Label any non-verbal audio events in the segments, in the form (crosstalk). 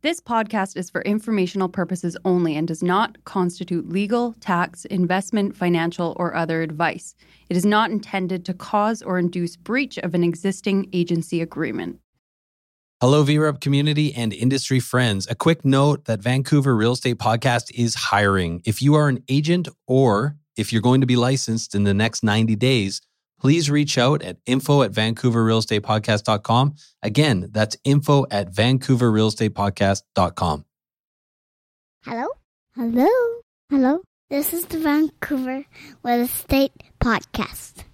This podcast is for informational purposes only and does not constitute legal, tax, investment, financial, or other advice. It is not intended to cause or induce breach of an existing agency agreement. Hello, VREP community and industry friends. A quick note that Vancouver Real Estate Podcast is hiring. If you are an agent or if you're going to be licensed in the next 90 days, please reach out at info at vancouverrealestatepodcast.com. Again, that's info at vancouverrealestatepodcast.com. Hello? Hello? Hello? This is the Vancouver Real Estate Podcast.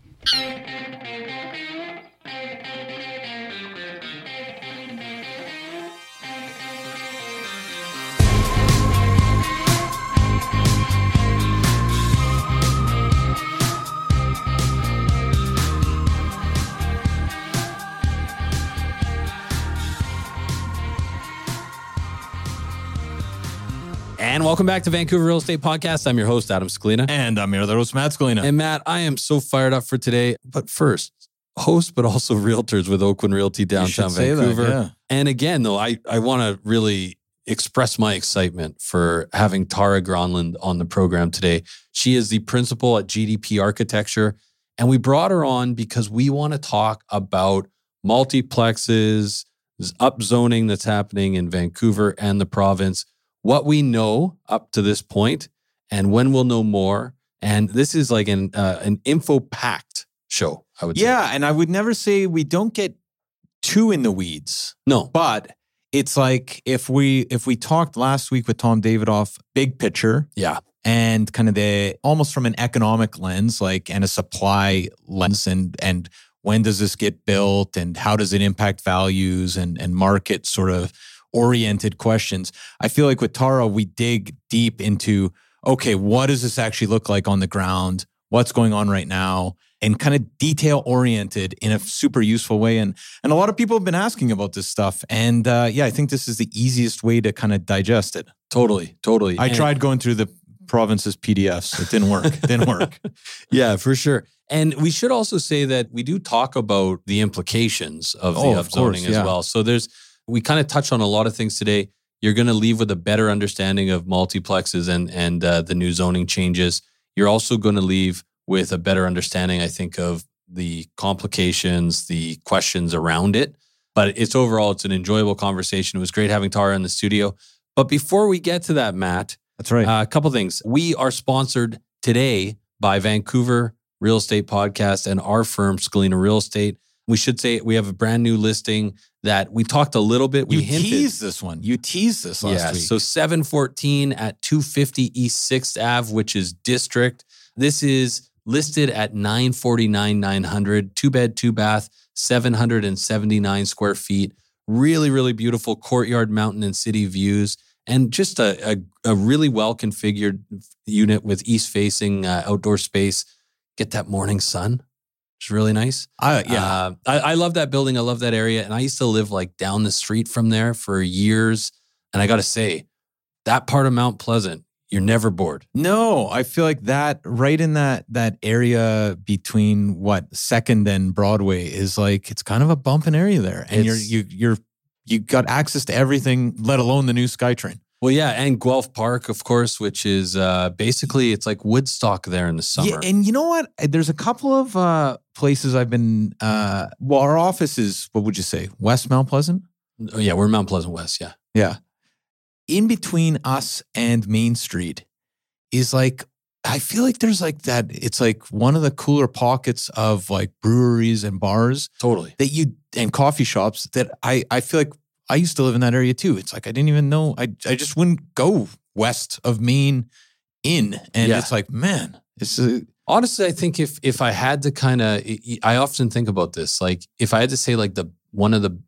And welcome back to Vancouver Real Estate Podcast. I'm your host, Adam Scalina. And I'm your other host, Matt Scalina. And Matt, I am so fired up for today. But first, host, but also (laughs) realtors with Oakwyn Realty downtown Vancouver. That, yeah. And again, though, I, I want to really express my excitement for having Tara Gronlund on the program today. She is the principal at GDP Architecture. And we brought her on because we want to talk about multiplexes, upzoning that's happening in Vancouver and the province what we know up to this point and when we'll know more. And this is like an uh, an info packed show. I would yeah, say. and I would never say we don't get too in the weeds. No, but it's like if we if we talked last week with Tom Davidoff, big picture, yeah, and kind of the almost from an economic lens, like and a supply lens, and and when does this get built, and how does it impact values and and market sort of oriented questions. I feel like with Tara, we dig deep into okay, what does this actually look like on the ground? What's going on right now? And kind of detail oriented in a super useful way. And and a lot of people have been asking about this stuff. And uh, yeah, I think this is the easiest way to kind of digest it. Totally, totally. I and tried going through the province's PDFs. It didn't work. Didn't work. (laughs) yeah, for sure. And we should also say that we do talk about the implications of the oh, upzoning as yeah. well. So there's we kind of touched on a lot of things today. You're going to leave with a better understanding of multiplexes and and uh, the new zoning changes. You're also going to leave with a better understanding, I think, of the complications, the questions around it. But it's overall, it's an enjoyable conversation. It was great having Tara in the studio. But before we get to that, Matt, that's right. Uh, a couple things. We are sponsored today by Vancouver Real Estate Podcast and our firm, Scalina Real Estate. We should say we have a brand new listing that we talked a little bit. We you hinted. teased this one. You teased this last yeah, week. So 714 at 250 East 6th Ave, which is district. This is listed at 949 900, two bed, two bath, 779 square feet. Really, really beautiful courtyard, mountain, and city views. And just a, a, a really well configured unit with east facing uh, outdoor space. Get that morning sun it's really nice. I, yeah, uh, I, I love that building. I love that area, and I used to live like down the street from there for years. And I got to say, that part of Mount Pleasant, you're never bored. No, I feel like that right in that that area between what Second and Broadway is like it's kind of a bumping area there, and it's, you're you you're you got access to everything, let alone the new SkyTrain. Well, yeah, and Guelph Park, of course, which is uh, basically it's like Woodstock there in the summer. Yeah, and you know what? There's a couple of uh, places I've been. Uh, well, our office is what would you say, West Mount Pleasant? Oh, yeah, we're Mount Pleasant West. Yeah, yeah. In between us and Main Street is like I feel like there's like that. It's like one of the cooler pockets of like breweries and bars. Totally. That you and coffee shops that I I feel like I used to live in that area too. It's like I didn't even know. I I just wouldn't go west of Main in, and yeah. it's like man, it's a, honestly. I think if if I had to kind of, I often think about this. Like if I had to say like the one of the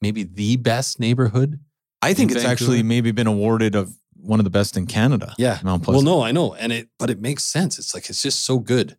maybe the best neighborhood. I think it's Vancouver. actually maybe been awarded of one of the best in Canada. Yeah, Mount Pleasant. Well, no, I know, and it but it makes sense. It's like it's just so good.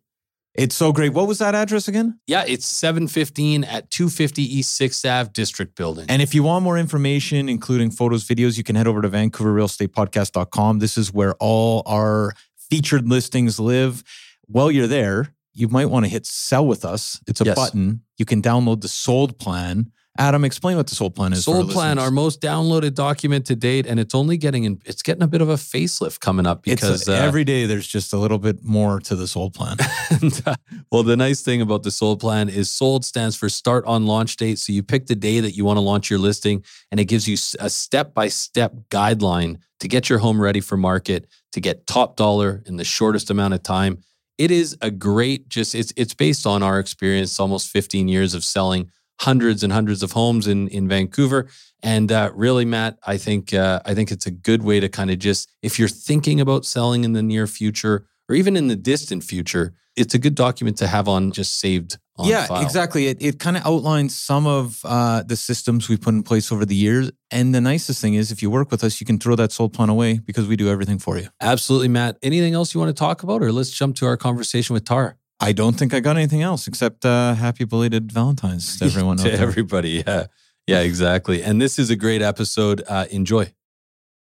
It's so great. What was that address again? Yeah, it's 715 at 250 East 6th Ave District Building. And if you want more information, including photos, videos, you can head over to vancouverrealestatepodcast.com. This is where all our featured listings live. While you're there, you might want to hit sell with us. It's a yes. button. You can download the sold plan Adam, explain what the Sold Plan is. for Sold Plan, our listeners. most downloaded document to date, and it's only getting in, it's getting a bit of a facelift coming up because a- uh, every day there's just a little bit more to the Sold Plan. (laughs) And, uh, well, the nice thing about the Sold plan is sold stands for start on launch date. So you pick the day that you want to launch your listing, and it gives you a step by step guideline to get your home ready for market, to get top dollar in the shortest amount of time. It is a great, just it's it's based on our experience, almost 15 years of selling hundreds and hundreds of homes in in Vancouver. And uh, really, Matt, I think uh, I think it's a good way to kind of just if you're thinking about selling in the near future or even in the distant future, it's a good document to have on just saved on yeah, file. exactly. It, it kind of outlines some of uh, the systems we've put in place over the years. And the nicest thing is, if you work with us, you can throw that sold plan away because we do everything for you. Absolutely, Matt. Anything else you want to talk about, or let's jump to our conversation with Tara? I don't think I got anything else except uh, happy belated Valentine's to (laughs) everyone. to everybody. Yeah, yeah, exactly. And this is a great episode. Uh, enjoy.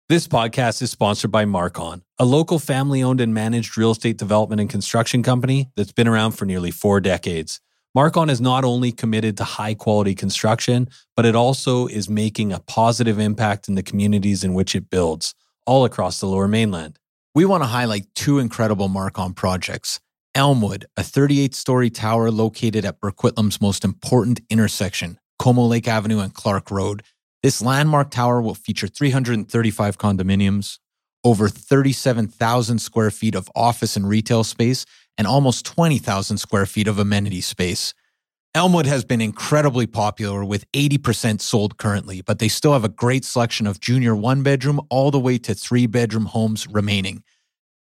This podcast is sponsored by Marcon, a local family owned and managed real estate development and construction company that's been around for nearly four decades. Marcon is not only committed to high quality construction, but it also is making a positive impact in the communities in which it builds all across the lower mainland. We want to highlight two incredible Marcon projects. Elmwood, a 38 story tower located at Burquitlam's most important intersection, Como Lake Avenue and Clark Road. This landmark tower will feature 335 condominiums, over 37,000 square feet of office and retail space, and almost 20,000 square feet of amenity space. Elmwood has been incredibly popular with 80% sold currently, but they still have a great selection of junior one bedroom all the way to three bedroom homes remaining.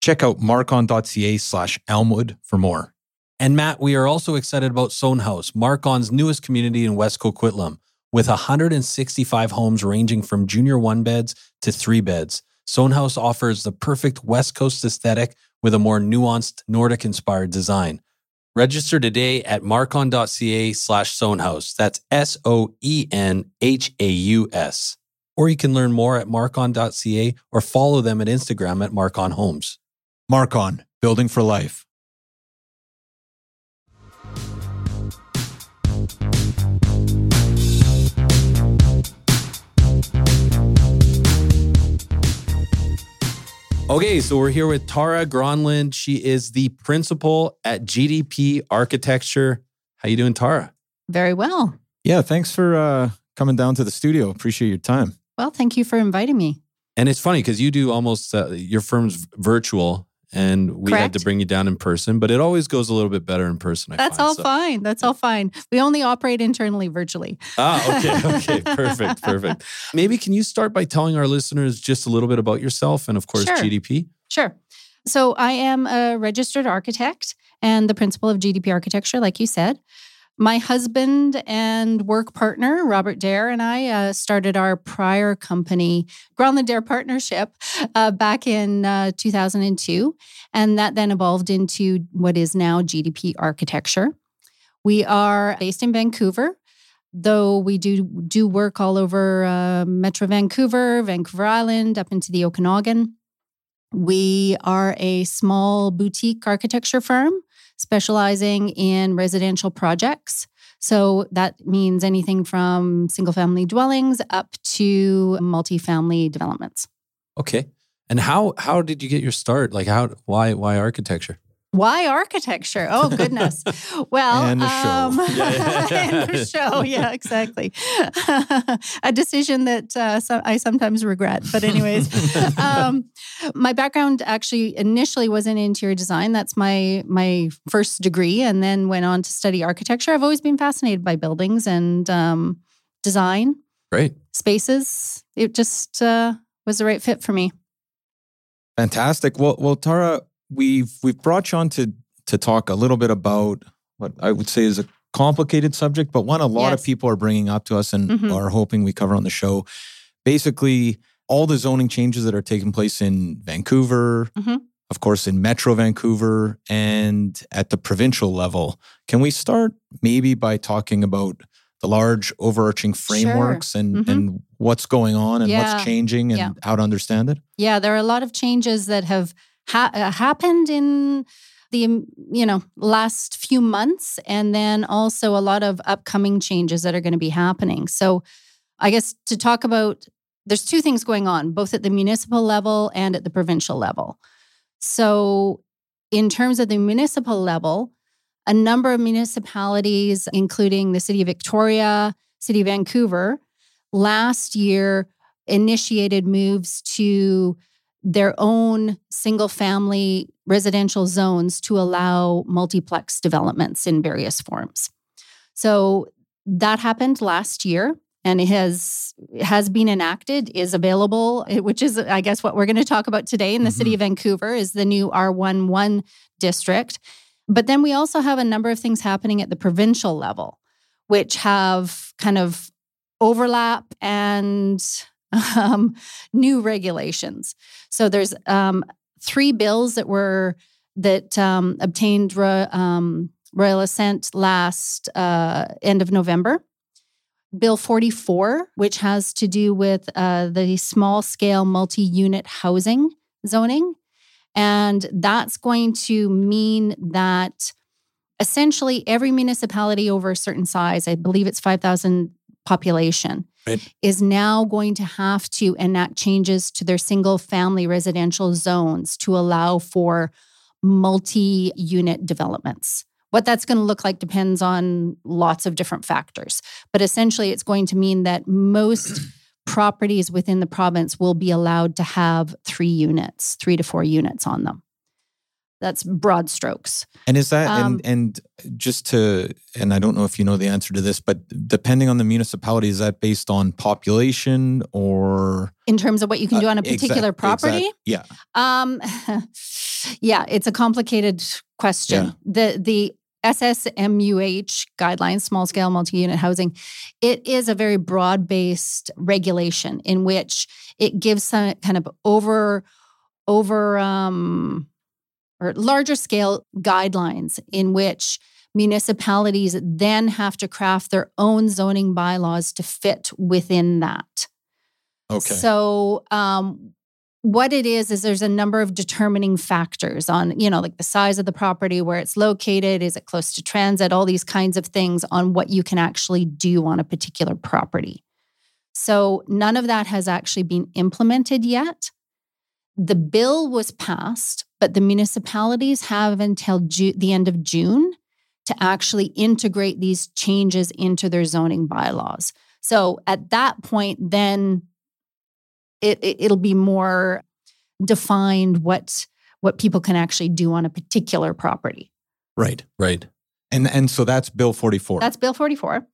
Check out marcon.ca slash Elmwood for more. And Matt, we are also excited about Sohn House, Marcon's newest community in West Coquitlam, with 165 homes ranging from junior one beds to three beds. Sohn House offers the perfect West Coast aesthetic with a more nuanced Nordic inspired design. Register today at marcon.ca slash Soenhaus. That's S O E N H A U S. Or you can learn more at marcon.ca or follow them at Instagram at Marcon Homes. Marcon, building for life. Okay, so we're here with Tara Gronlund. She is the principal at GDP Architecture. How you doing, Tara? Very well. Yeah, thanks for uh, coming down to the studio. Appreciate your time. Well, thank you for inviting me. And it's funny because you do almost uh, your firm's virtual, and we had to bring you down in person. But it always goes a little bit better in person. I That's find, all so- fine. That's all fine. We only operate internally virtually. Ah, okay, (laughs) okay, perfect, perfect. Maybe can you start by telling our listeners just a little bit about yourself and, of course, Sure. GDP? Sure. So I am a registered architect and the principal of GDP Architecture, like you said. My husband and work partner, Robert Dare, and I uh, started our prior company, Gronlund Dare Partnership, uh, back in uh, 2002. And that then evolved into what is now GDP Architecture. We are based in Vancouver, though we do do work all over uh, Metro Vancouver, Vancouver Island, up into the Okanagan. We are a small boutique architecture firm specializing in residential projects. So that means anything from single family dwellings up to multifamily developments. Okay. And how how did you get your start? Like how why why architecture? Why architecture? Oh goodness. (laughs) Well, And the show. um, (laughs) Yeah, (laughs) yeah, the show. Yeah, exactly. a decision that uh, so I sometimes regret. But anyways, um, my background actually initially was in interior design. That's my my first degree, and then went on to study architecture. I've always been fascinated by buildings and um, design Great. spaces. It just uh, was the right fit for me. Fantastic. Well, well, Tara, we've we've brought you on to to talk a little bit about what I would say is a complicated subject, but one a lot of people are bringing up to us and Mhm. are hoping we cover on the show. Basically, all the zoning changes that are taking place in Vancouver, Mhm. of course, in Metro Vancouver, and at the provincial level. Can we start maybe by talking about the large overarching frameworks and Mhm. and what's going on and Yeah. what's changing and Yeah. how to understand it? Yeah, there are a lot of changes that have ha- uh, happened in the you know last few months and then also a lot of upcoming changes that are going to be happening. So i guess to talk about there's two things going on both at the municipal level and at the provincial level. So in terms of the municipal level a number of municipalities including the city of victoria city of vancouver last year initiated moves to their own single family residential zones to allow multiplex developments in various forms. So that happened last year and it has has been enacted is available which is i guess what we're going to talk about today in the mm-hmm. city of vancouver is the new R1-1 district but then we also have a number of things happening at the provincial level which have kind of overlap and (laughs) um, new regulations. So there's um, three bills that were that um, obtained um, royal assent last uh, end of November. Bill 44, which has to do with uh, the small scale multi unit housing zoning. And that's going to mean that essentially every municipality over a certain size, I believe it's 5,000 population, right. is now going to have to enact changes to their single family residential zones to allow for multi unit developments. What that's going to look like depends on lots of different factors. But essentially, it's going to mean that most (clears throat) properties within the province will be allowed to have three units, three to four units on them. That's broad strokes. And is that um, and and just to and I don't know if you know the answer to this, but depending on the municipality, is that based on population or in terms of what you can do on a particular exact, property? Exact, yeah. Um (laughs) yeah, it's a complicated question. Yeah. The the SSMUH guidelines, small scale multi unit housing, it is a very broad based regulation in which it gives some kind of over over um or larger scale guidelines in which municipalities then have to craft their own zoning bylaws to fit within that. Okay. So, um, what it is is there's a number of determining factors on you know like the size of the property where it's located is it close to transit all these kinds of things on what you can actually do on a particular property so none of that has actually been implemented yet the bill was passed but the municipalities have until Ju- the end of June to actually integrate these changes into their zoning bylaws. So at that point, then it, it will be more defined what what people can actually do on a particular property. Right, right. And and so that's Bill 44. That's Bill 44.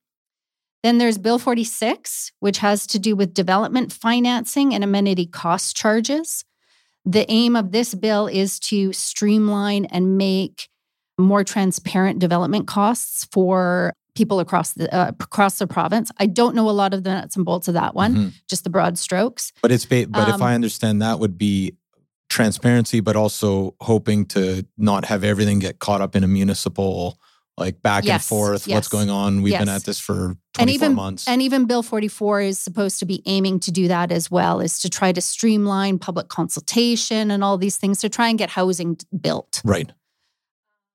Then there's Bill 46, which has to do with development financing and amenity cost charges. The aim of this bill is to streamline and make more transparent development costs for people across the uh, across the province. I don't know a lot of the nuts and bolts of that one, mm-hmm. just the broad strokes. But it's ba- but um, if I understand that would be transparency, but also hoping to not have everything get caught up in a municipal like back yes, and forth. Yes, what's going on? We've yes. been at this for 24 and even, months. And even Bill 44 is supposed to be aiming to do that as well, is to try to streamline public consultation and all these things to try and get housing built. Right.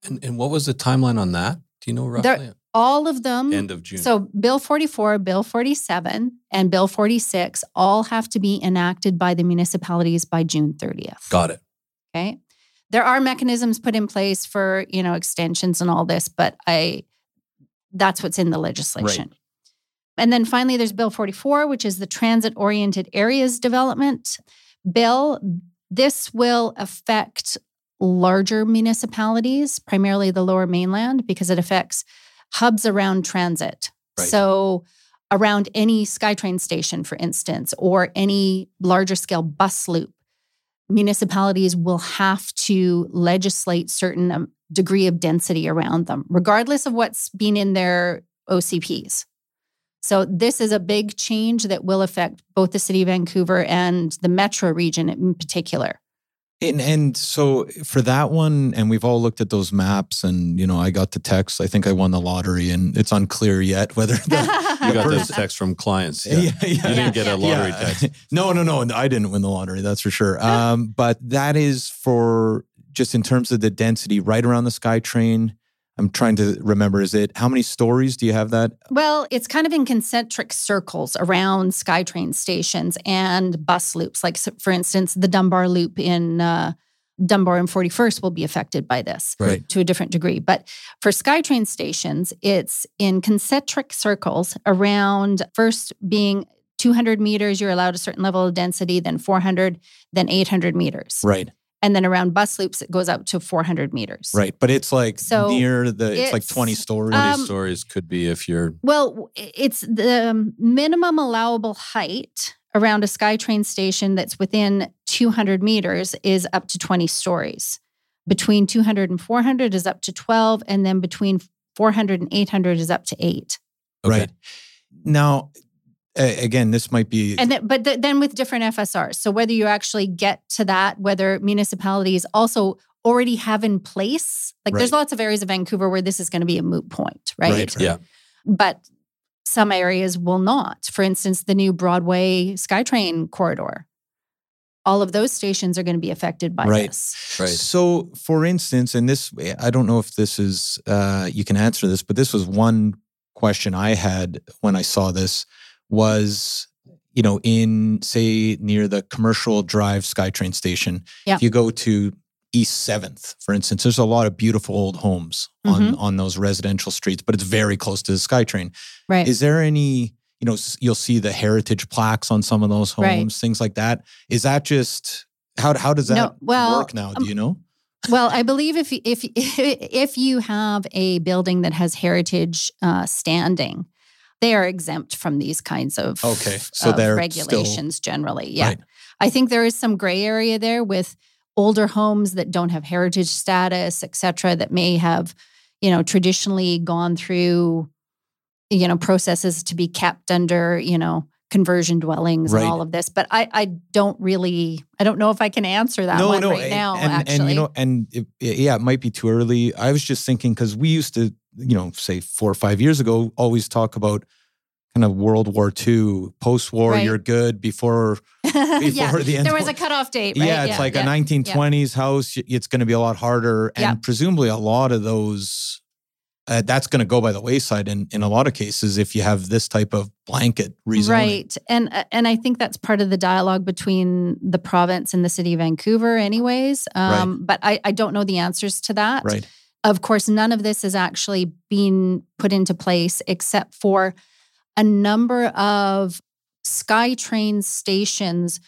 And, and what was the timeline on that? Do you know roughly? They're, all of them. End of June. So Bill 44, Bill 47, and Bill 46 all have to be enacted by the municipalities by June 30th. Got it. Okay there are mechanisms put in place for you know extensions and all this but i that's what's in the legislation right. and then finally there's bill 44 which is the transit oriented areas development bill this will affect larger municipalities primarily the lower mainland because it affects hubs around transit right. so around any skytrain station for instance or any larger scale bus loop municipalities will have to legislate certain um, degree of density around them, regardless of what's been in their OCPs. So, this is a big change that will affect both the city of Vancouver and the metro region in particular. And, and so for that one, and we've all looked at those maps, and you know, I got the text. I think I won the lottery, and it's unclear yet whether (laughs) the, you got those texts from clients. Yeah, (laughs) yeah, yeah. you didn't get a lottery text. (laughs) no, no, no, I didn't win the lottery. That's for sure. Um, but that is for just in terms of the density right around the SkyTrain? I'm trying to remember. Is it how many stories do you have that? Well, it's kind of in concentric circles around SkyTrain stations and bus loops. Like, for instance, the Dunbar Loop in uh, Dunbar and 41st will be affected by this Right. to a different degree. But for SkyTrain stations, it's in concentric circles around first being 200 meters, you're allowed a certain level of density, then 400, then 800 meters. Right. And then around bus loops, it goes up to 400 meters. Right. But it's like So near the, it's, like 20 stories. How Um, many stories could be if you're Well, it's the minimum allowable height around a SkyTrain station that's within 200 meters is up to 20 stories. Between 200 and 400 is up to 12, and then between 400 and 800 is up to eight. okay. Right. Now, a- again, this might be And then, but th- then with different FSRs. So whether you actually get to that, whether municipalities also already have in place, like there's lots of areas of Vancouver where this is going to be a moot point, right? Right, right. Yeah. But some areas will not. For instance, the new Broadway SkyTrain corridor. All of those stations are going to be affected by Right. this. Right. So, for instance, and this, I don't know if this is, uh, you can answer this, but this was one question I had when I saw this was, you know, in, say, near the Commercial Drive SkyTrain station, Yeah. if you go to East 7th, for instance, there's a lot of beautiful old homes on, Mm-hmm. on those residential streets, but it's very close to the SkyTrain. Right. Is there any, you know, you'll see the heritage plaques on some of those homes, Right. things like that. Is that just, how, how does that No, well, work now? um, Do you know? well, (laughs) I believe if if (laughs) if you have a building that has heritage uh, standing, they are exempt from these kinds of Okay, so of they're regulations generally. Yeah, Right. I think there is some gray area there with older homes that don't have heritage status, et cetera, that may have, you know, traditionally gone through, you know, processes to be kept under, you know, conversion dwellings Right. and all of this. But I, I don't really, I don't know if I can answer that no, one right and, now. and, actually, and you know, and it, yeah, it might be too early. I was just thinking because we used to, you know, say four or five years ago, always talk about kind of World War II, post war, Right. you're good. Before, (laughs) yeah, before the end there was a cutoff date, right? yeah, it's like yeah. a 1920s house. It's going to be a lot harder, and Yeah. presumably a lot of those. Uh, that's going to go by the wayside in, in a lot of cases if you have this type of blanket rezoning. Right. And uh, and I think that's part of the dialogue between the province and the city of Vancouver anyways. Um, but I, I don't know the answers to that. Right. Of course, none of this has actually been put into place except for a number of SkyTrain stations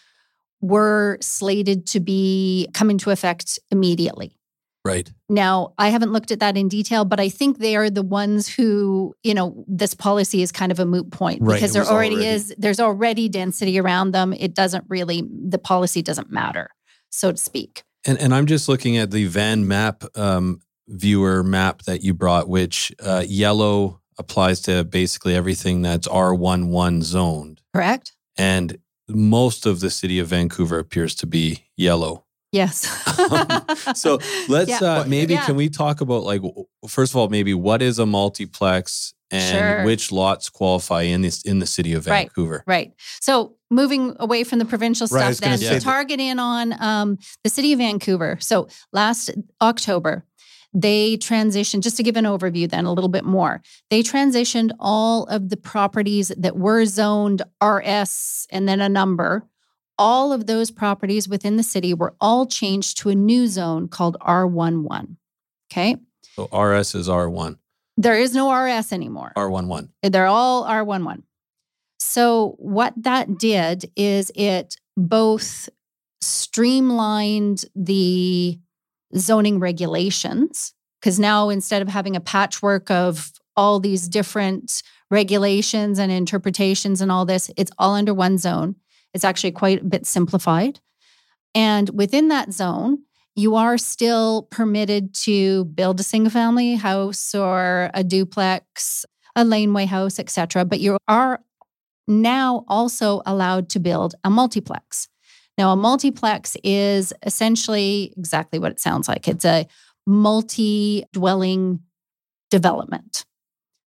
were slated to be come into effect immediately. Right. Now, I haven't looked at that in detail, but I think they are the ones who, you know, this policy is kind of a moot point Right, because it there already, already- is there's already density around them. It doesn't really the policy doesn't matter, so to speak. And and I'm just looking at the Van Map um, viewer map that you brought, which uh, yellow applies to basically everything that's R1-1 zoned, Correct? and most of the city of Vancouver appears to be yellow. Yes. (laughs) (laughs) so let's Yeah. uh, maybe Yeah. can we talk about like first of all maybe what is a multiplex and Sure. which lots qualify in this in the city of Vancouver. Right. So moving away from the provincial Right, stuff, was gonna then say to target in on um, the city of Vancouver. So last October, they transitioned, just to give an overview then a little bit more, they transitioned all of the properties that were zoned RS and then a number. All of those properties within the city were all changed to a new zone called R1-1. Okay. So RS is R1, There is no RS anymore. R1-1. They're all R1-1. So, what that did is it both streamlined the zoning regulations, because now instead of having a patchwork of all these different regulations and interpretations and all this, it's all under one zone. It's actually quite a bit simplified. And within that zone, you are still permitted to build a single family house or a duplex, a laneway house, etc. But you are now also allowed to build a multiplex. Now, a multiplex is essentially exactly what it sounds like. It's a multi dwelling development.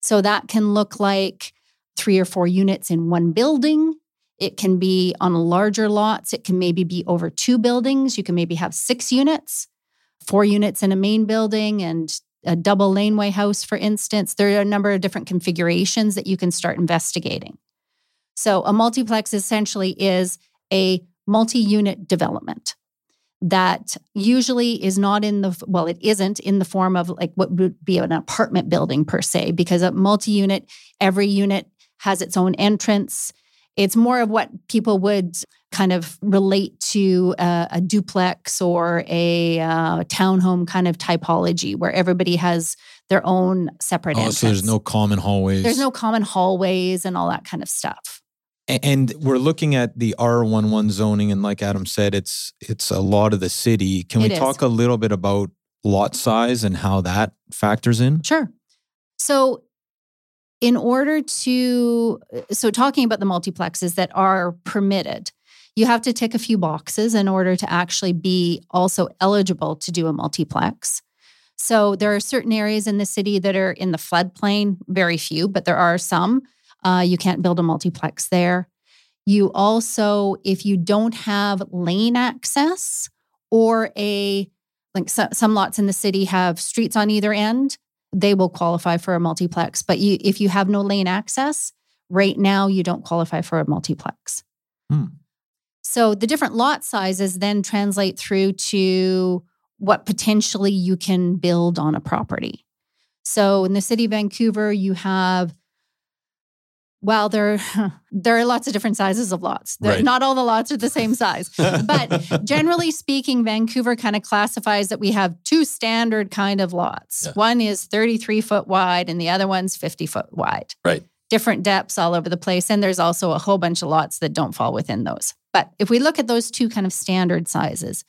So that can look like three or four units in one building. It can be on larger lots. It can maybe be over two buildings. You can maybe have six units. four units in a main building and a double laneway house, for instance. There are a number of different configurations that you can start investigating. So, a multiplex essentially is a multi unit development that usually is not in the, well, it isn't in the form of like what would be an apartment building per se, because a multi unit, every unit has its own entrance. It's more of what people would kind of relate to a, a duplex or a uh, townhome kind of typology where everybody has their own separate Oh, entrance. so there's no common hallways. There's no common hallways and all that kind of stuff. And we're looking at the R1-1 zoning, and like Adam said, it's it's a lot of the city. Can we It is. talk a little bit about lot size and how that factors in? Sure. So, in order to, uh, so talking about the multiplexes that are permitted, you have to tick a few boxes in order to actually be also eligible to do a multiplex. So, there are certain areas in the city that are in the floodplain, very few, but there are some. Uh, you can't build a multiplex there. You also, if you don't have lane access or a, like so, some lots in the city have streets on either end, they will qualify for a multiplex. But you, if you have no lane access, right now you don't qualify for a multiplex. Hmm. So the different lot sizes then translate through to what potentially you can build on a property. So in the city of Vancouver, you have well, there (laughs) there are lots of different sizes of lots. Right. Not all the lots are the same size. (laughs) But generally speaking, Vancouver kind of classifies that we have two standard kind of lots. Yeah. One is 33 foot wide and the other one's 50 foot wide. Right. Different depths all over the place. And there's also a whole bunch of lots that don't fall within those. But if we look at those two kind of standard sizes,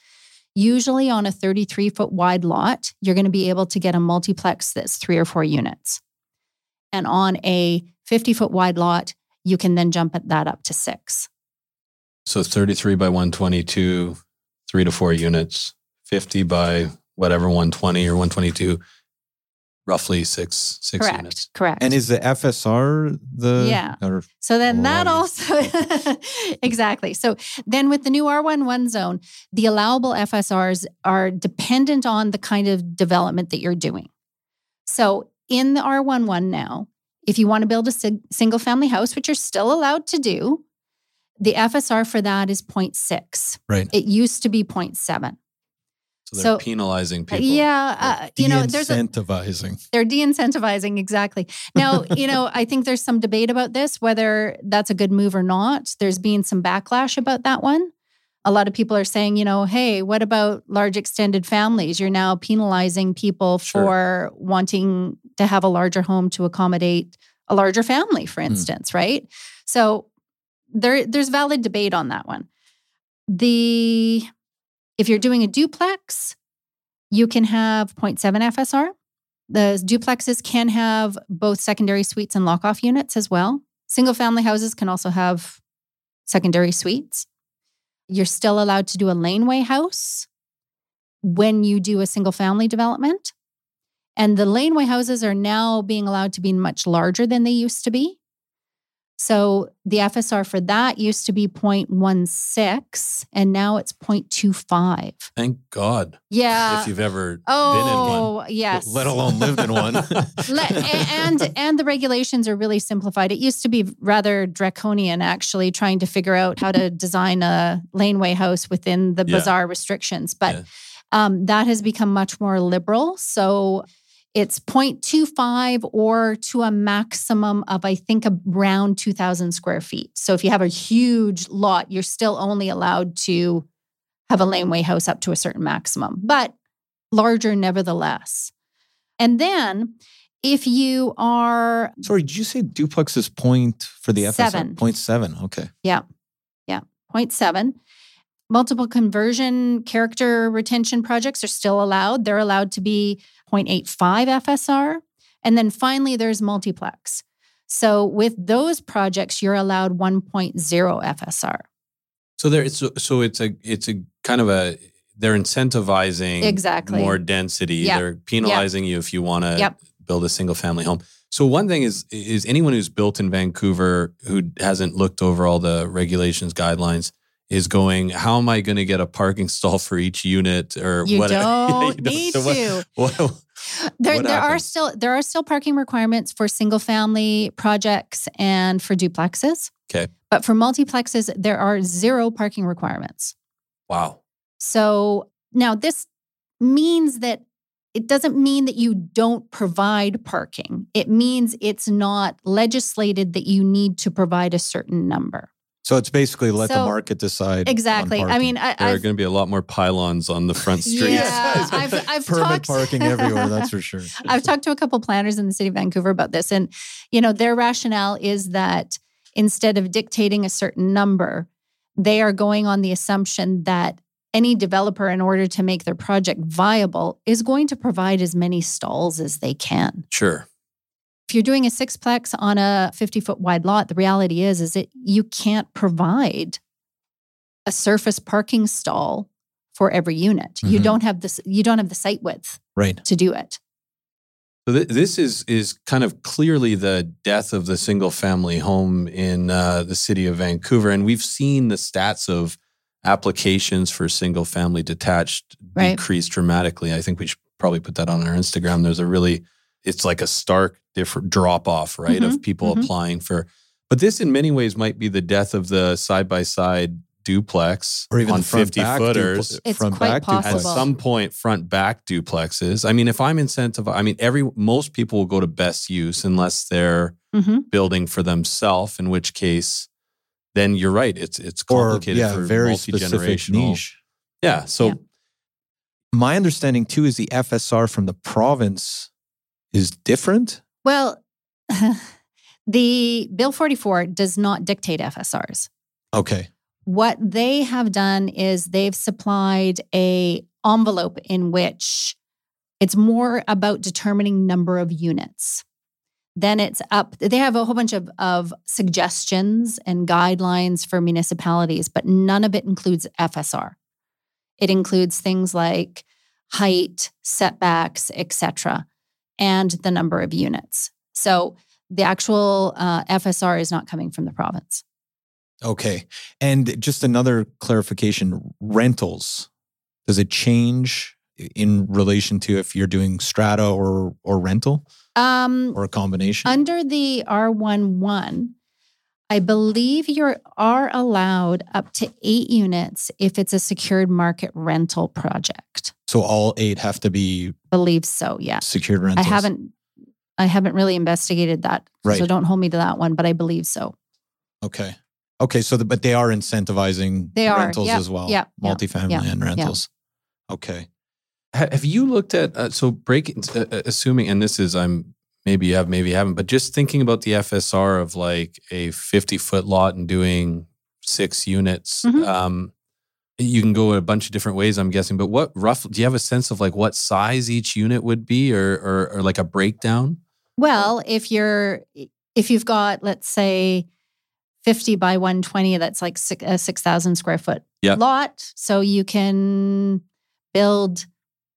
usually on a 33 foot wide lot, you're going to be able to get a multiplex that's three or four units. And on a 50 foot wide lot, you can then jump at that up to six. So 33 by 122, three to four units, 50 by whatever 120 or 122, roughly six six Correct. units. Correct. And is the FSR the Yeah. or- So then that also (laughs) exactly. So then with the new R1-1 zone, the allowable FSRs are dependent on the kind of development that you're doing. So in the R1-1 now, if you want to build a sig- single family house, which you're still allowed to do, the FSR for that is 0.6. right? It used to be 0.7. So they're So- penalizing people. Yeah, uh, you know, there's a, incentivizing. (laughs) they're de-incentivizing exactly now you know i think there's some debate about this whether that's a good move or not there's been some backlash about that one a lot of people are saying you know hey what about large extended families you're now penalizing people Sure. for wanting to have a larger home to accommodate a larger family for hmm. instance right so there there's valid debate on that one the if you're doing a duplex you can have 0.7 fsr the duplexes can have both secondary suites and lock off units as well. Single family houses can also have secondary suites. You're still allowed to do a laneway house when you do a single family development. And the laneway houses are now being allowed to be much larger than they used to be. So the FSR for that used to be 0.16 and now it's 0.25. Thank God. Yeah. if you've ever been in one. Oh, yes. Let alone lived in one. (laughs) And and the regulations are really simplified. It used to be rather draconian, actually, trying to figure out how to design a laneway house within the Yeah. bizarre restrictions. But Yeah. um, that has become much more liberal. So it's 0.25 or to a maximum of, I think, around 2,000 square feet. So if you have a huge lot, you're still only allowed to have a laneway house up to a certain maximum, but larger nevertheless. And then if you are Sorry, did you say duplex is point for the FSR? Seven. Point seven. Okay. 0.7, multiple conversion character retention projects are still allowed. They're allowed to be 0.85 FSR. And then finally, there's multiplex. So with those projects, you're allowed 1.0 FSR. So there, it's so it's a it's a kind of a they're incentivizing Exactly. more density. Yep. They're penalizing you if you want to Yep. build a single family home. So one thing is is anyone who's built in Vancouver who hasn't looked over all the regulations guidelines is going, how am I going to get a parking (laughs) stall for each unit or You what? (laughs) don't need So what- to. what- There, there are still there are still parking requirements for single family projects and for duplexes. Okay. But for multiplexes, there are zero parking requirements. wow. So now this means that it doesn't mean that you don't provide parking. It means it's not legislated that you need to provide a certain number. So it's basically let the market decide. on Exactly. I mean, I, There are I've, going to be a lot more pylons on the front (laughs) streets. Yeah, (laughs) I've, I've permit talked, parking (laughs) everywhere. That's for sure. I've talked to a couple planners in the city of Vancouver about this, and you know their rationale is that instead of dictating a certain number, they are going on the assumption that any developer, in order to make their project viable, is going to provide as many stalls as they can. Sure. If you're doing a sixplex on a 50 foot wide lot, the reality is is that you can't provide a surface parking stall for every unit. You Mhm. don't have this. You don't have the site width Right. to do it. So th- this is is kind of clearly the death of the single family home in uh, the city of Vancouver, and we've seen the stats of applications for single family detached Right. decrease dramatically. I think we should probably put that on our Instagram. There's a really, it's like a stark different drop off, right, of Mhm, people mhm. applying for. But this, in many ways, might be the death of the side by side duplex Or even on front 50 back footers dupl- It's front quite back possible. at some point front back duplexes. I mean, if I'm incentivized, I mean, every most people will go to best use unless they're hmm building for themselves. In which case, then you're right. It's it's Or complicated yeah, for very multi specific generational. niche. Yeah. So Yeah. My understanding too is the FSR from the province is different. Well, (laughs) the Bill 44 does not dictate FSRs. Okay. What they have done is they've supplied a envelope in which it's more about determining number of units. Then it's up. They have a whole bunch of, of suggestions and guidelines for municipalities, but none of it includes FSR. It includes things like height, setbacks, etc., and the number of units. So the actual uh, FSR is not coming from the province. Okay. And just another clarification rentals. Does it change in relation to if you're doing strata or or rental Um, or a combination? Under the R1-1, I believe you are allowed up to eight units if it's a secured market rental project. So all eight have to be Believe so, yeah. secured rentals. I haven't I haven't really investigated that. So don't hold me to that one, but I believe so. Okay. Okay. So, the, but they are incentivizing They are, rentals yep, as well. yep, yep, multifamily yep, and yep. rentals. Okay. Have you looked at uh, so breaking uh, uh, assuming and this is I'm maybe you have maybe you haven't but just thinking about the FSR of like a 50 foot lot and doing six units Mhm. um you can go a bunch of different ways I'm guessing but what rough do you have a sense of like what size each unit would be or or, or like a breakdown Well, if you're if you've got let's say 50 by 120 that's like six, a 6000 square foot Yeah. lot so you can build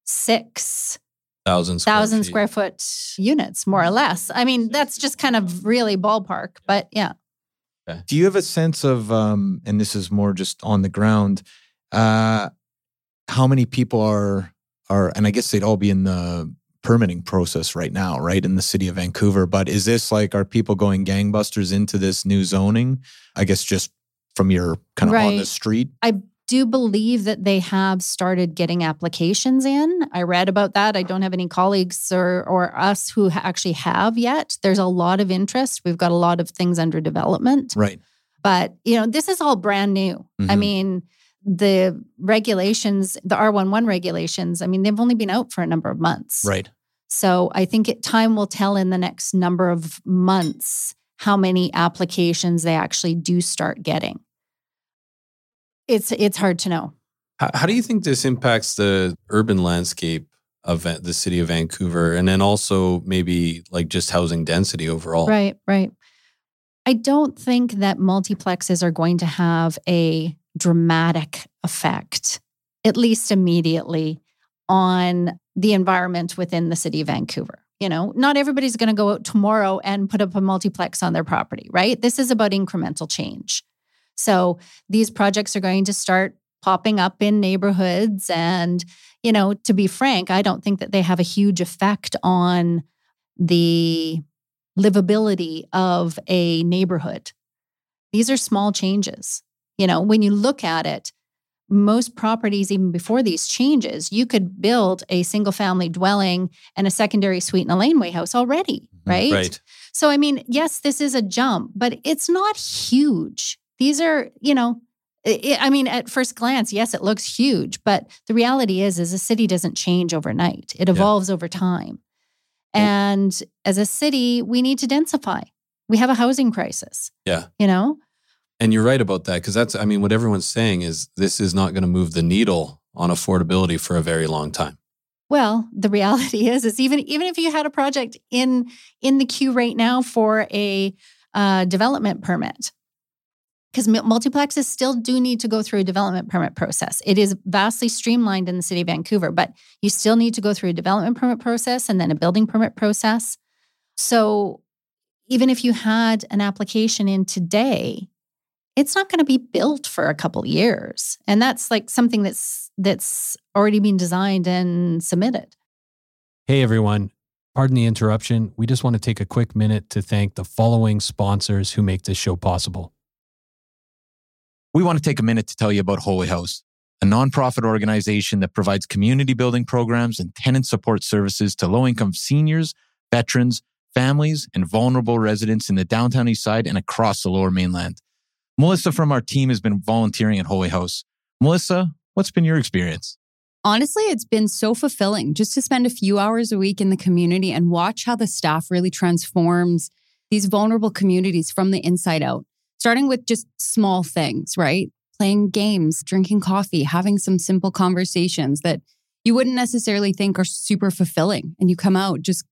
6 thousand square thousand feet. square foot units more or less. I mean, that's just kind of really ballpark, but yeah. Do you have a sense of, um, and this is more just on the ground, uh, how many people are are, and I guess they'd all be in the permitting process right now, right in the city of Vancouver. But is this like are people going gangbusters into this new zoning? I guess just from your kind of on the street. I Do believe that they have started getting applications in. I read about that. I don't have any colleagues or or us who ha- actually have yet. There's a lot of interest. We've got a lot of things under development. Right. But, you know, this is all brand new. I Mhm. mean, the regulations, the R1-1 regulations, I mean, they've only been out for a number of months. Right. So I think it, time will tell in the next number of months how many applications they actually do start getting. It's it's hard to know. How, how do you think this impacts the urban landscape of the city of Vancouver, and then also maybe like just housing density overall? Right, right. I don't think that multiplexes are going to have a dramatic effect, at least immediately, on the environment within the city of Vancouver. You know, not everybody's going to go out tomorrow and put up a multiplex on their property, right? This is about incremental change. So these projects are going to start popping up in neighborhoods. And, you know, to be frank, I don't think that they have a huge effect on the livability of a neighborhood. These are small changes. You know, when you look at it, most properties, even before these changes, you could build a single family dwelling and a secondary suite and a laneway house already, mm-hmm. right? Right. So, I mean, yes, this is a jump, but it's not huge. These are, you know, i I mean, at first glance, yes, it looks huge, but the reality is, is a city doesn't change overnight. It evolves over time. And as a city, we need to densify. We have a housing crisis. Yeah. You know? And you're right about that because that's, I mean, what everyone's saying is this is not going to move the needle on affordability for a very long time. Well, the reality (laughs) is, is even even if you had a project in in the queue right now for a uh, development permit, because multiplexes still do need to go through a development permit process. It is vastly streamlined in the city of Vancouver, but you still need to go through a development permit process and then a building permit process. So even if you had an application in today, it's not going to be built for a couple years. And that's like something that's that's already been designed and submitted. Hey everyone, pardon the interruption. We just want to take a quick minute to thank the following sponsors who make this show possible. We want to take a minute to tell you about Whole Way House, a nonprofit organization that provides community building programs and tenant support services to low income seniors, veterans, families, and vulnerable residents in the downtown east side and across the lower mainland. Melissa from our team has been volunteering at Whole Way House. Melissa, what's been your experience? Honestly, it's been so fulfilling just to spend a few hours a week in the community and watch how the staff really transforms these vulnerable communities from the inside out, starting with just small things, right? Playing games, drinking coffee, having some simple conversations that you wouldn't necessarily think are super fulfilling. And you come out just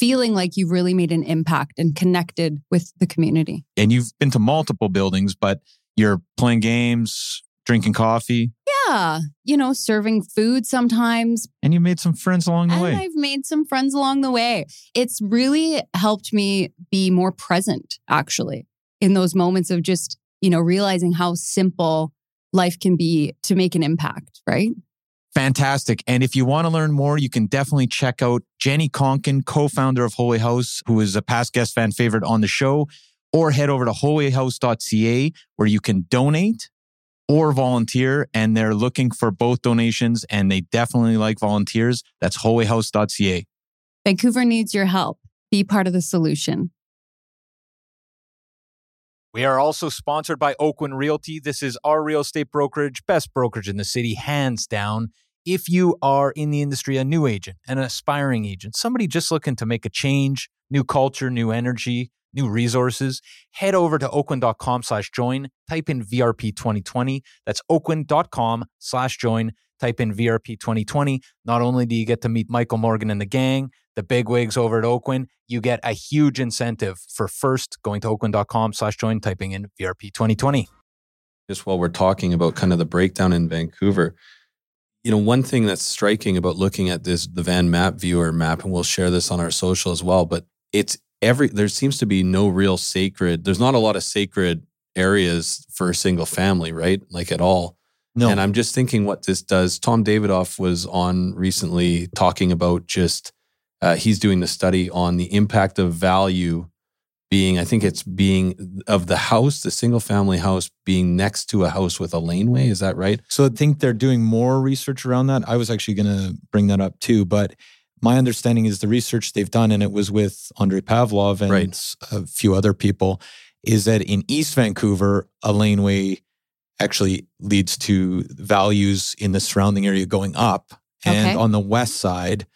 feeling like you've really made an impact and connected with the community. And you've been to multiple buildings, but you're playing games, drinking coffee, Yeah, you know, serving food sometimes. and you made some friends along the And way. I've made some friends along the way. It's really helped me be more present, actually, in those moments of just, you know, realizing how simple life can be to make an impact, right? Fantastic. And if you want to learn more, you can definitely check out Jenny Konkin, co-founder of Whole Way House, who is a past guest fan favorite on the show, or head over to wholewayhouse.ca where you can donate or volunteer. And they're looking for both donations and they definitely like volunteers. That's wholewayhouse.ca. Vancouver needs your help. Be part of the solution. We are also sponsored by Oakwyn Realty. This is our real estate brokerage, best brokerage in the city, hands down. If you are in the industry, a new agent, an aspiring agent, somebody just looking to make a change, new culture, new energy, new resources, head over to oakwyn.com slash join, type in VREP 2020. That's oakwyn.com slash join, type in VREP 2020. Not only do you get to meet Michael Morgan and the gang, the big wigs over at Oakwyn, you get a huge incentive for first going to oakwyn.com slash join, typing in VREP 2020. just while we're talking about kind of the breakdown in Vancouver, you know, one thing that's striking about looking at this, the Van Map viewer map, and we'll share this on our social as well, but it's every, there seems to be no real sacred, there's not a lot of sacred areas for a single family, right? Like at all. No. And I'm just thinking what this does. Tom Davidoff was on recently talking about just, uh, he's doing the study on the impact of value being, I think it's being of the house, the single family house being next to a house with a laneway. Is that right? So I think they're doing more research around that. I was actually going to bring that up too, but my understanding is the research they've done, and it was with Andrei Pavlov and Right. a few other people, is that in East Vancouver, a laneway actually leads to values in the surrounding area going up, and Okay. on the west side,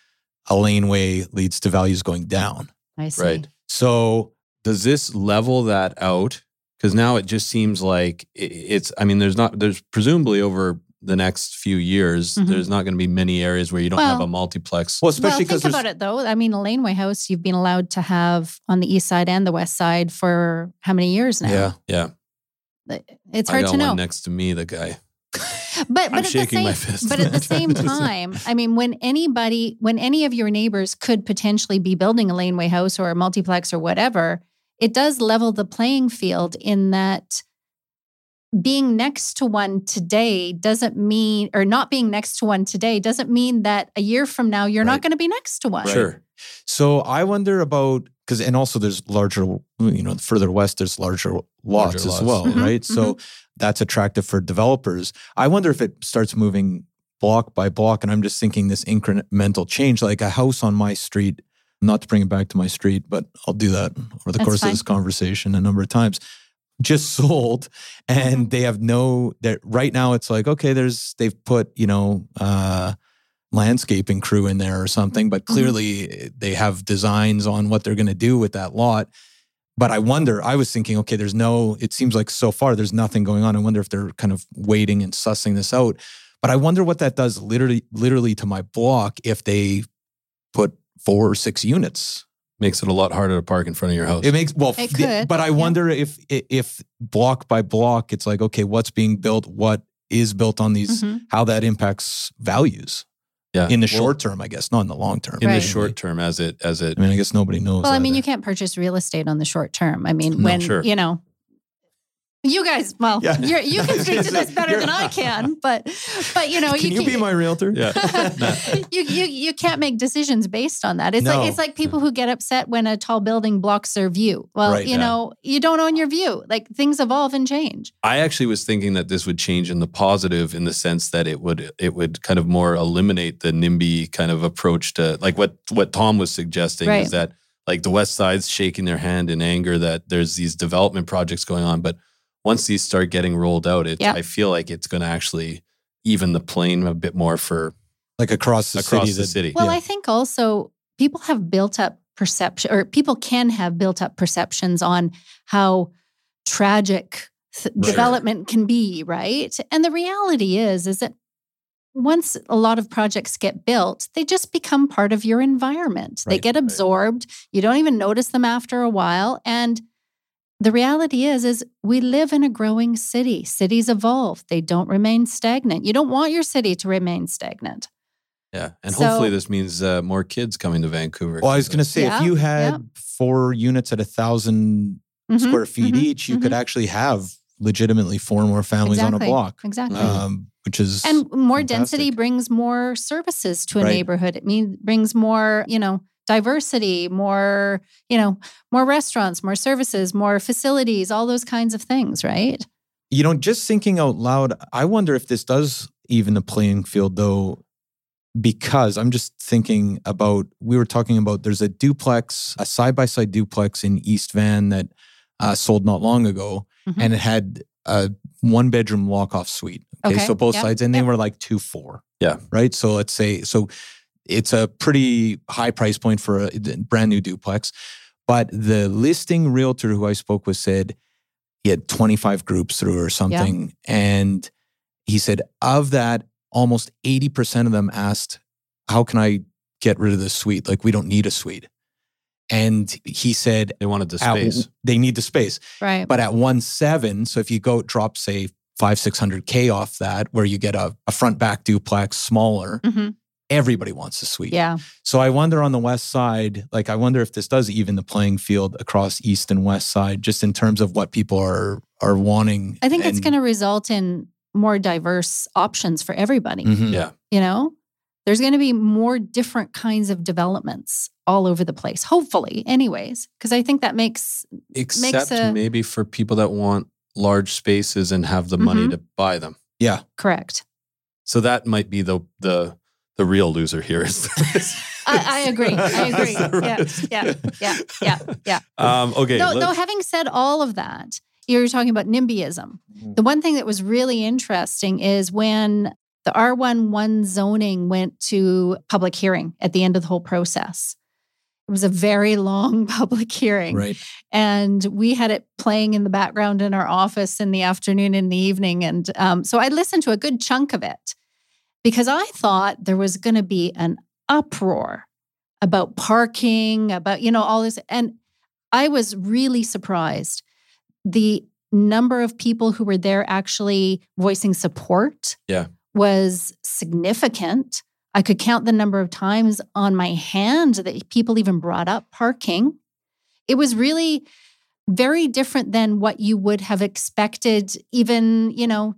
a laneway leads to values going down. I see. Right. So Does this level that out? Because now it just seems like it's, I mean, there's not, there's presumably over the next few years, Mhm. there's not going to be many areas where you don't have a multiplex. well, Well, especially think because about it though. I mean, a laneway house you've been allowed to have on the east side and the west side for how many years now? yeah, yeah. It's hard to know. next to me, the guy. But but I'm at the same. But at the same (laughs) time, I mean, when anybody, when any of your neighbors could potentially be building a laneway house or a multiplex or whatever, it does level the playing field in that being next to one today doesn't mean, or not being next to one today doesn't mean that a year from now you're Right. not going to be next to one. Sure. So I wonder about because and also there's larger, you know, further west there's larger lots Larger as lots. well, Mhm, right? So that's attractive for developers. I wonder if it starts moving block by block, and I'm just thinking this incremental change, like a house on my street. Not to bring it back to my street, but I'll do that over the That's course fine. of this conversation a number of times. Just (laughs) sold, and Mm-hmm. they have no. That right now, it's like okay, there's they've put you know. uh landscaping crew in there or something, but Mm-hmm. clearly they have designs on what they're going to do with that lot. But I wonder, I was thinking, okay, there's no, it seems like so far there's nothing going on. I wonder if they're kind of waiting and sussing this out. But I wonder what that does literally, literally to my block if they put four or six units. Makes it a lot harder to park in front of your house. It makes well, It f- could, but I yeah. wonder if if block by block, it's like okay, what's being built, what is built on these, Mhm. how that impacts values yeah. in the Well, short term, I guess, not in the long term. in Right. the short term, as it as it I mean, I guess nobody knows. Well, I mean, either. you can't purchase real estate on the short term. I mean, No, when sure. you know, you guys, well, Yeah. you're, you can speak gonna this (laughs) better than I can, but but you know, Can you, you be my realtor? Yeah. (laughs) you, you you can't make decisions based on that. It's No. like it's like people who get upset when a tall building blocks their view. Well, Right, you yeah. know, you don't own your view. Like things evolve and change. I actually was thinking that this would change in the positive in the sense that it would it would kind of more eliminate the NIMBY kind of approach to like what what Tom was suggesting Right. is that like the West Side's shaking their hand in anger that there's these development projects going on, but once these start getting rolled out, it Yep. I feel like it's going to actually even the plane a bit more for Like across the across city. the that- city. Well, Yeah. I think also people have built up perception, or people can have built up perceptions on how tragic th- Sure. development can be, right? And the reality is, is that once a lot of projects get built, they just become part of your environment. They Right, get right. absorbed. You don't even notice them after a while. And the reality is, is we live in a growing city. Cities evolve. They don't remain stagnant. You don't want your city to remain stagnant. yeah, and so- hopefully this means uh, more kids coming to Vancouver. Well, I was going to say, Yeah, if you had yeah. four units at a thousand Mhm, square feet mhm, each, you could mhm. actually have legitimately four more families on a block, Exactly. um, which is and more density brings more services to a Right. neighborhood. It means brings more, you know, diversity, more, you know, more restaurants, more services, more facilities, all those kinds of things, right? you know, just thinking out loud, I wonder if this does even the playing field though, because I'm just thinking about, we were talking about there's a duplex, a side by side duplex in East Van that uh, sold not long ago, Mhm. and it had a one bedroom walk off suite. Okay. Okay, So both yep, sides, and they yep. were like two, four. Yeah. Right. So let's say, so it's a pretty high price point for a brand new duplex. But the listing realtor who I spoke with said he had 25 groups through or something. And he said, of that, almost 80% of them asked, How can I get rid of this suite? Like, we don't need a suite. And he said, they wanted the at- space. they need the space. Right. But at one seven, so if you go drop, say, five, 600K off that, where you get a, a front back duplex smaller, hmm everybody wants a suite. Yeah. So I wonder on the west side, like I wonder if this does even the playing field across east and west side, just in terms of what people are are wanting. I think it's going to result in more diverse options for everybody. Mhm. Yeah. You know, there's going to be more different kinds of developments all over the place, hopefully, anyways, because I think that makes, Except a- maybe for people that want large spaces and have the money Mhm. to buy them. Yeah. correct. So that might be the the the real loser here is (laughs) I, I agree. I agree. Yeah, yeah, yeah, yeah, yeah. Um, okay. no, no, having said all of that, you were talking about NIMBYism. Mhm. The one thing that was really interesting is when the R1-1 zoning went to public hearing at the end of the whole process. It was a very long (laughs) public hearing. Right. And we had it playing in the background in our office in the afternoon and the evening. And um, so I listened to a good chunk of it because I thought there was going to be an uproar about parking, about, you know, all this. And I was really surprised. The number of people who were there actually voicing support Yeah. was significant. I could count the number of times on my hand that people even brought up parking. It was really very different than what you would have expected even, you know,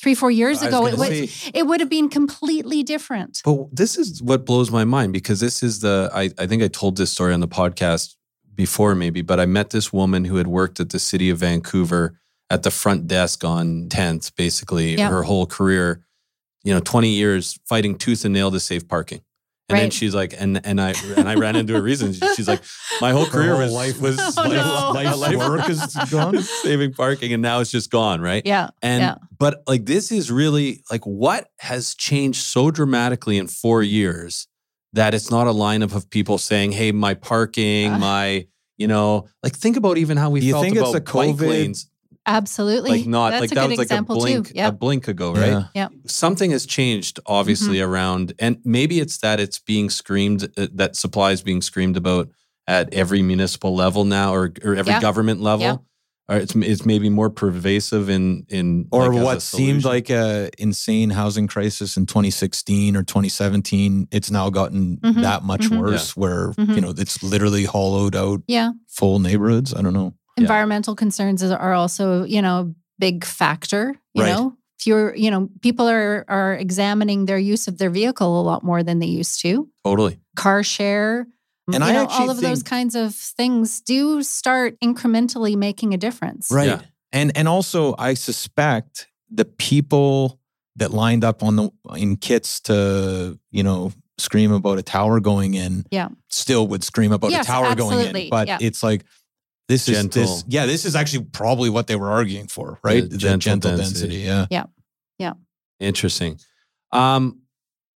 three, four years I ago. It would, say- it would have been completely different. But this is what blows my mind because this is the I, I think I told this story on the podcast before maybe, but I met this woman who had worked at the city of Vancouver at the front desk on 10th, basically Yeah. her whole career, you know, 20 years fighting tooth and nail to save parking. And then she's like, and and I and I ran into a reason. She's like, my whole career whole was life was Oh, (laughs) life- no. life- Life's work is (laughs) gone? saving parking, and now it's just gone, right? Yeah. And Yeah. but like this is really like what has changed so dramatically in four years that it's not a lineup of people saying, "Hey, my parking, Uh. my you know, like think about even how we Do you felt think it's about the bike COVID lanes, Absolutely. like not That's like a that good was like a example blink, too. a blink ago, right? Yeah. Something has changed obviously Mm-hmm. around, and maybe it's that it's being screamed uh, that supply is being screamed about at every municipal level now, or or every Yeah. government level. Yeah. Or it's it's maybe more pervasive in in or like, what seemed like a insane housing crisis in 2016 or 2017 it's now gotten Mhm, that much mhm. worse where Mhm. you know it's literally hollowed out Yeah. full neighborhoods i don't know Yeah. Environmental concerns are also, you know, big factor. You Right. know, if you're, you know, people are are examining their use of their vehicle a lot more than they used to. totally. Car share, And you I know, all of those kinds of things do start incrementally making a difference. right Yeah. and and also i suspect the people that lined up on the in kits to you know scream about a tower going in Yeah. still would scream about Yes, a tower going in but Yeah. it's like this is this yeah this is actually probably what they were arguing for right The the, gentle gentle, density. density. yeah yeah, yeah. Interesting. Um,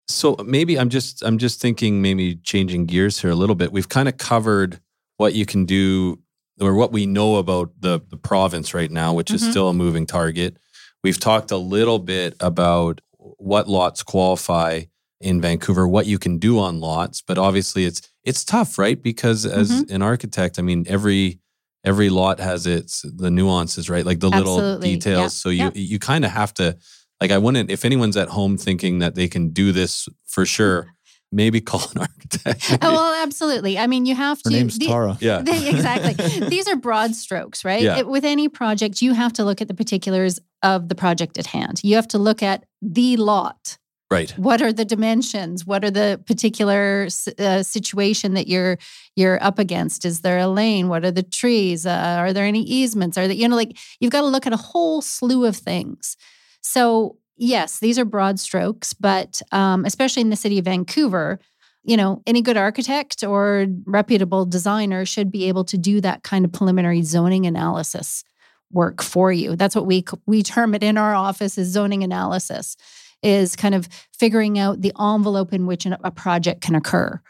so maybe I'm just I'm just thinking maybe changing gears here a little bit. We've kind of covered what you can do or what we know about the the province right now, which is Mhm. still a moving target. We've talked a little bit about what lots qualify in Vancouver, what you can do on lots, but obviously it's it's tough, right? Because as Mhm. an architect, I mean every every lot has its the nuances, right? Like the little details. Yeah. So you Yeah. you kind of have to like I wouldn't if anyone's at home thinking that they can do this for sure, mm-hmm. maybe call an (laughs) architect. Oh, well, absolutely. I mean, you have her to. name's the- tara yeah. They- (laughs) exactly. These are broad strokes, right? Yeah. It- with any project, you have to look at the particulars of the project at hand. You have to look at the lot. Right. What are the dimensions? What are the particular uh, situation that you're you're up against? Is there a lane? What are the trees? Uh, are there any easements? Are there, you know, like you've got to look at a whole slew of things. So yes, these are broad strokes, but um, especially in the city of Vancouver, you know, any good architect or reputable designer should be able to do that kind of preliminary zoning analysis work for you. That's what we we term it in our office is zoning analysis is kind of figuring out the envelope in which a project can occur.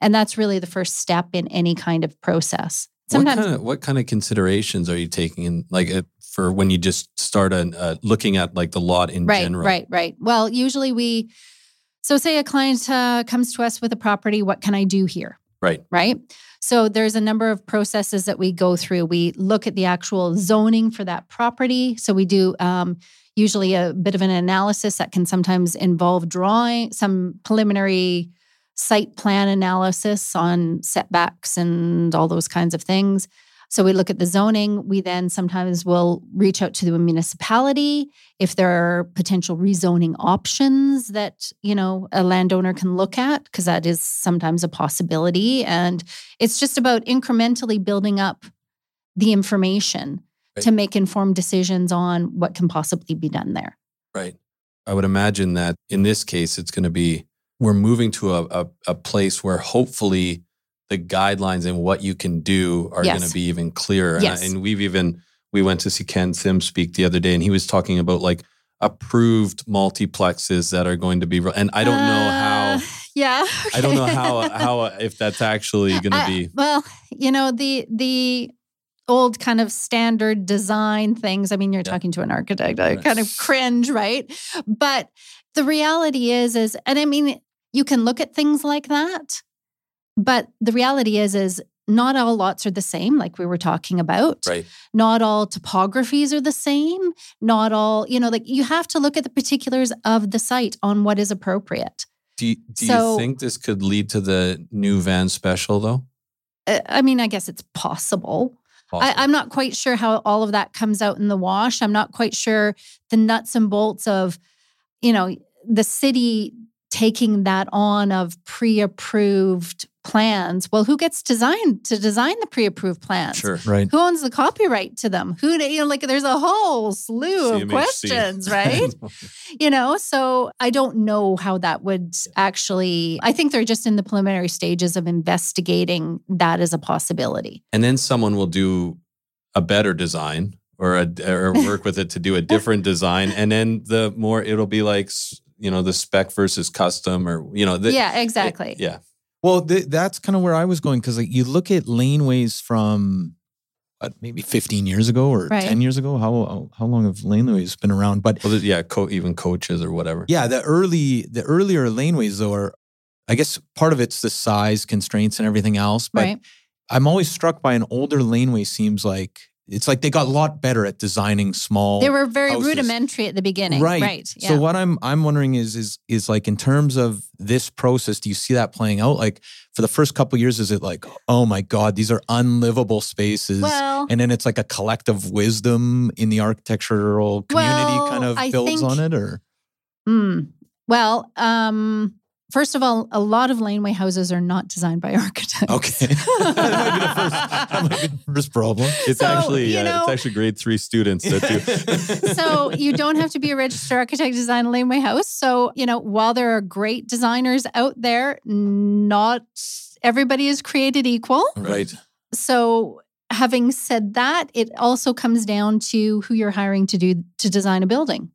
And that's really the first step in any kind of process. Sometimes what kind of what kind of considerations are you taking in like uh, for when you just start an, uh, looking at like the lot in right, general? Right, right. Well, usually we, so say a client uh, comes to us with a property, what can I do here? Right. Right. So there's a number of processes that we go through. We look at the actual zoning for that property. So we do um, usually a bit of an analysis that can sometimes involve drawing some preliminary site plan analysis on setbacks and all those kinds of things. So we look at the zoning. We then sometimes will reach out to the municipality if there are potential rezoning options that you know a landowner can look at because that is sometimes a possibility. And it's just about incrementally building up the information Right. to make informed decisions on what can possibly be done there. Right. I would imagine that in this case, it's going to be we're moving to a, a, a place where hopefully the guidelines and what you can do are Yes. going to be even clearer. And I- Yes. And, we've even we went to see Ken Sim speak the other day, and he was talking about like approved multiplexes that are going to be. And I don't know how. Uh, (laughs) Yeah. I don't know how how if that's actually (laughs) going to be. well, you know the the old kind of standard design things. I mean, you're Yeah. talking to an architect. I Right. kind of cringe, right? But the reality is, is and I mean, you can look at things like that, but the reality is, is not all lots are the same, like we were talking about. Right. Not all topographies are the same. Not all, you know, like you have to look at the particulars of the site on what is appropriate. Do you, do So- you think this could lead to the new van special though? Uh, I mean, I guess it's possible. I, I'm not quite sure how all of that comes out in the wash. I'm not quite sure the nuts and bolts of, you know, the city taking that on of pre-approved plans. Well, who gets designed to design the pre-approved plans? Sure. Right. Who owns the copyright to them? Who you know, like there's a whole slew of questions, (laughs) right? you know, so I don't know how that would actually. I think they're just in the preliminary stages of investigating that as a possibility. and then someone will do a better design or a, or work with it to do a different (laughs) design and then the more it'll be like you know the spec versus custom or you know the, yeah, exactly. yeah Well, th- that's kind of where I was going because like you look at laneways from what, maybe 15 years ago or Right. 10 years ago. How how long have laneways been around? But well yeah co- even coaches or whatever yeah, the early the earlier laneways though are, I guess part of it's the size constraints and everything else. But Right. I'm always struck by an older laneway. Seems like it's like they got a lot better at designing small. They were very houses. rudimentary at the beginning. Right. Right. Yeah. So what I'm I'm wondering is is is like in terms of this process, do you see that playing out? Like for the first couple of years, is it like, oh my God, these are unlivable spaces? well, and then it's like a collective wisdom in the architectural community Well, kind of I builds think- on it or mm, well, um, first of all, a lot of laneway houses are not designed by (laughs) architects. okay. (laughs) that might be the first be the first problem. (laughs) it's So, actually you uh, know- it's actually grade three students that do so you don't have to be a registered architect to design a laneway house. So, you know, while there are great designers out there, not everybody is created equal. right. So, having said that, it also comes down to who you're hiring to do to design a building.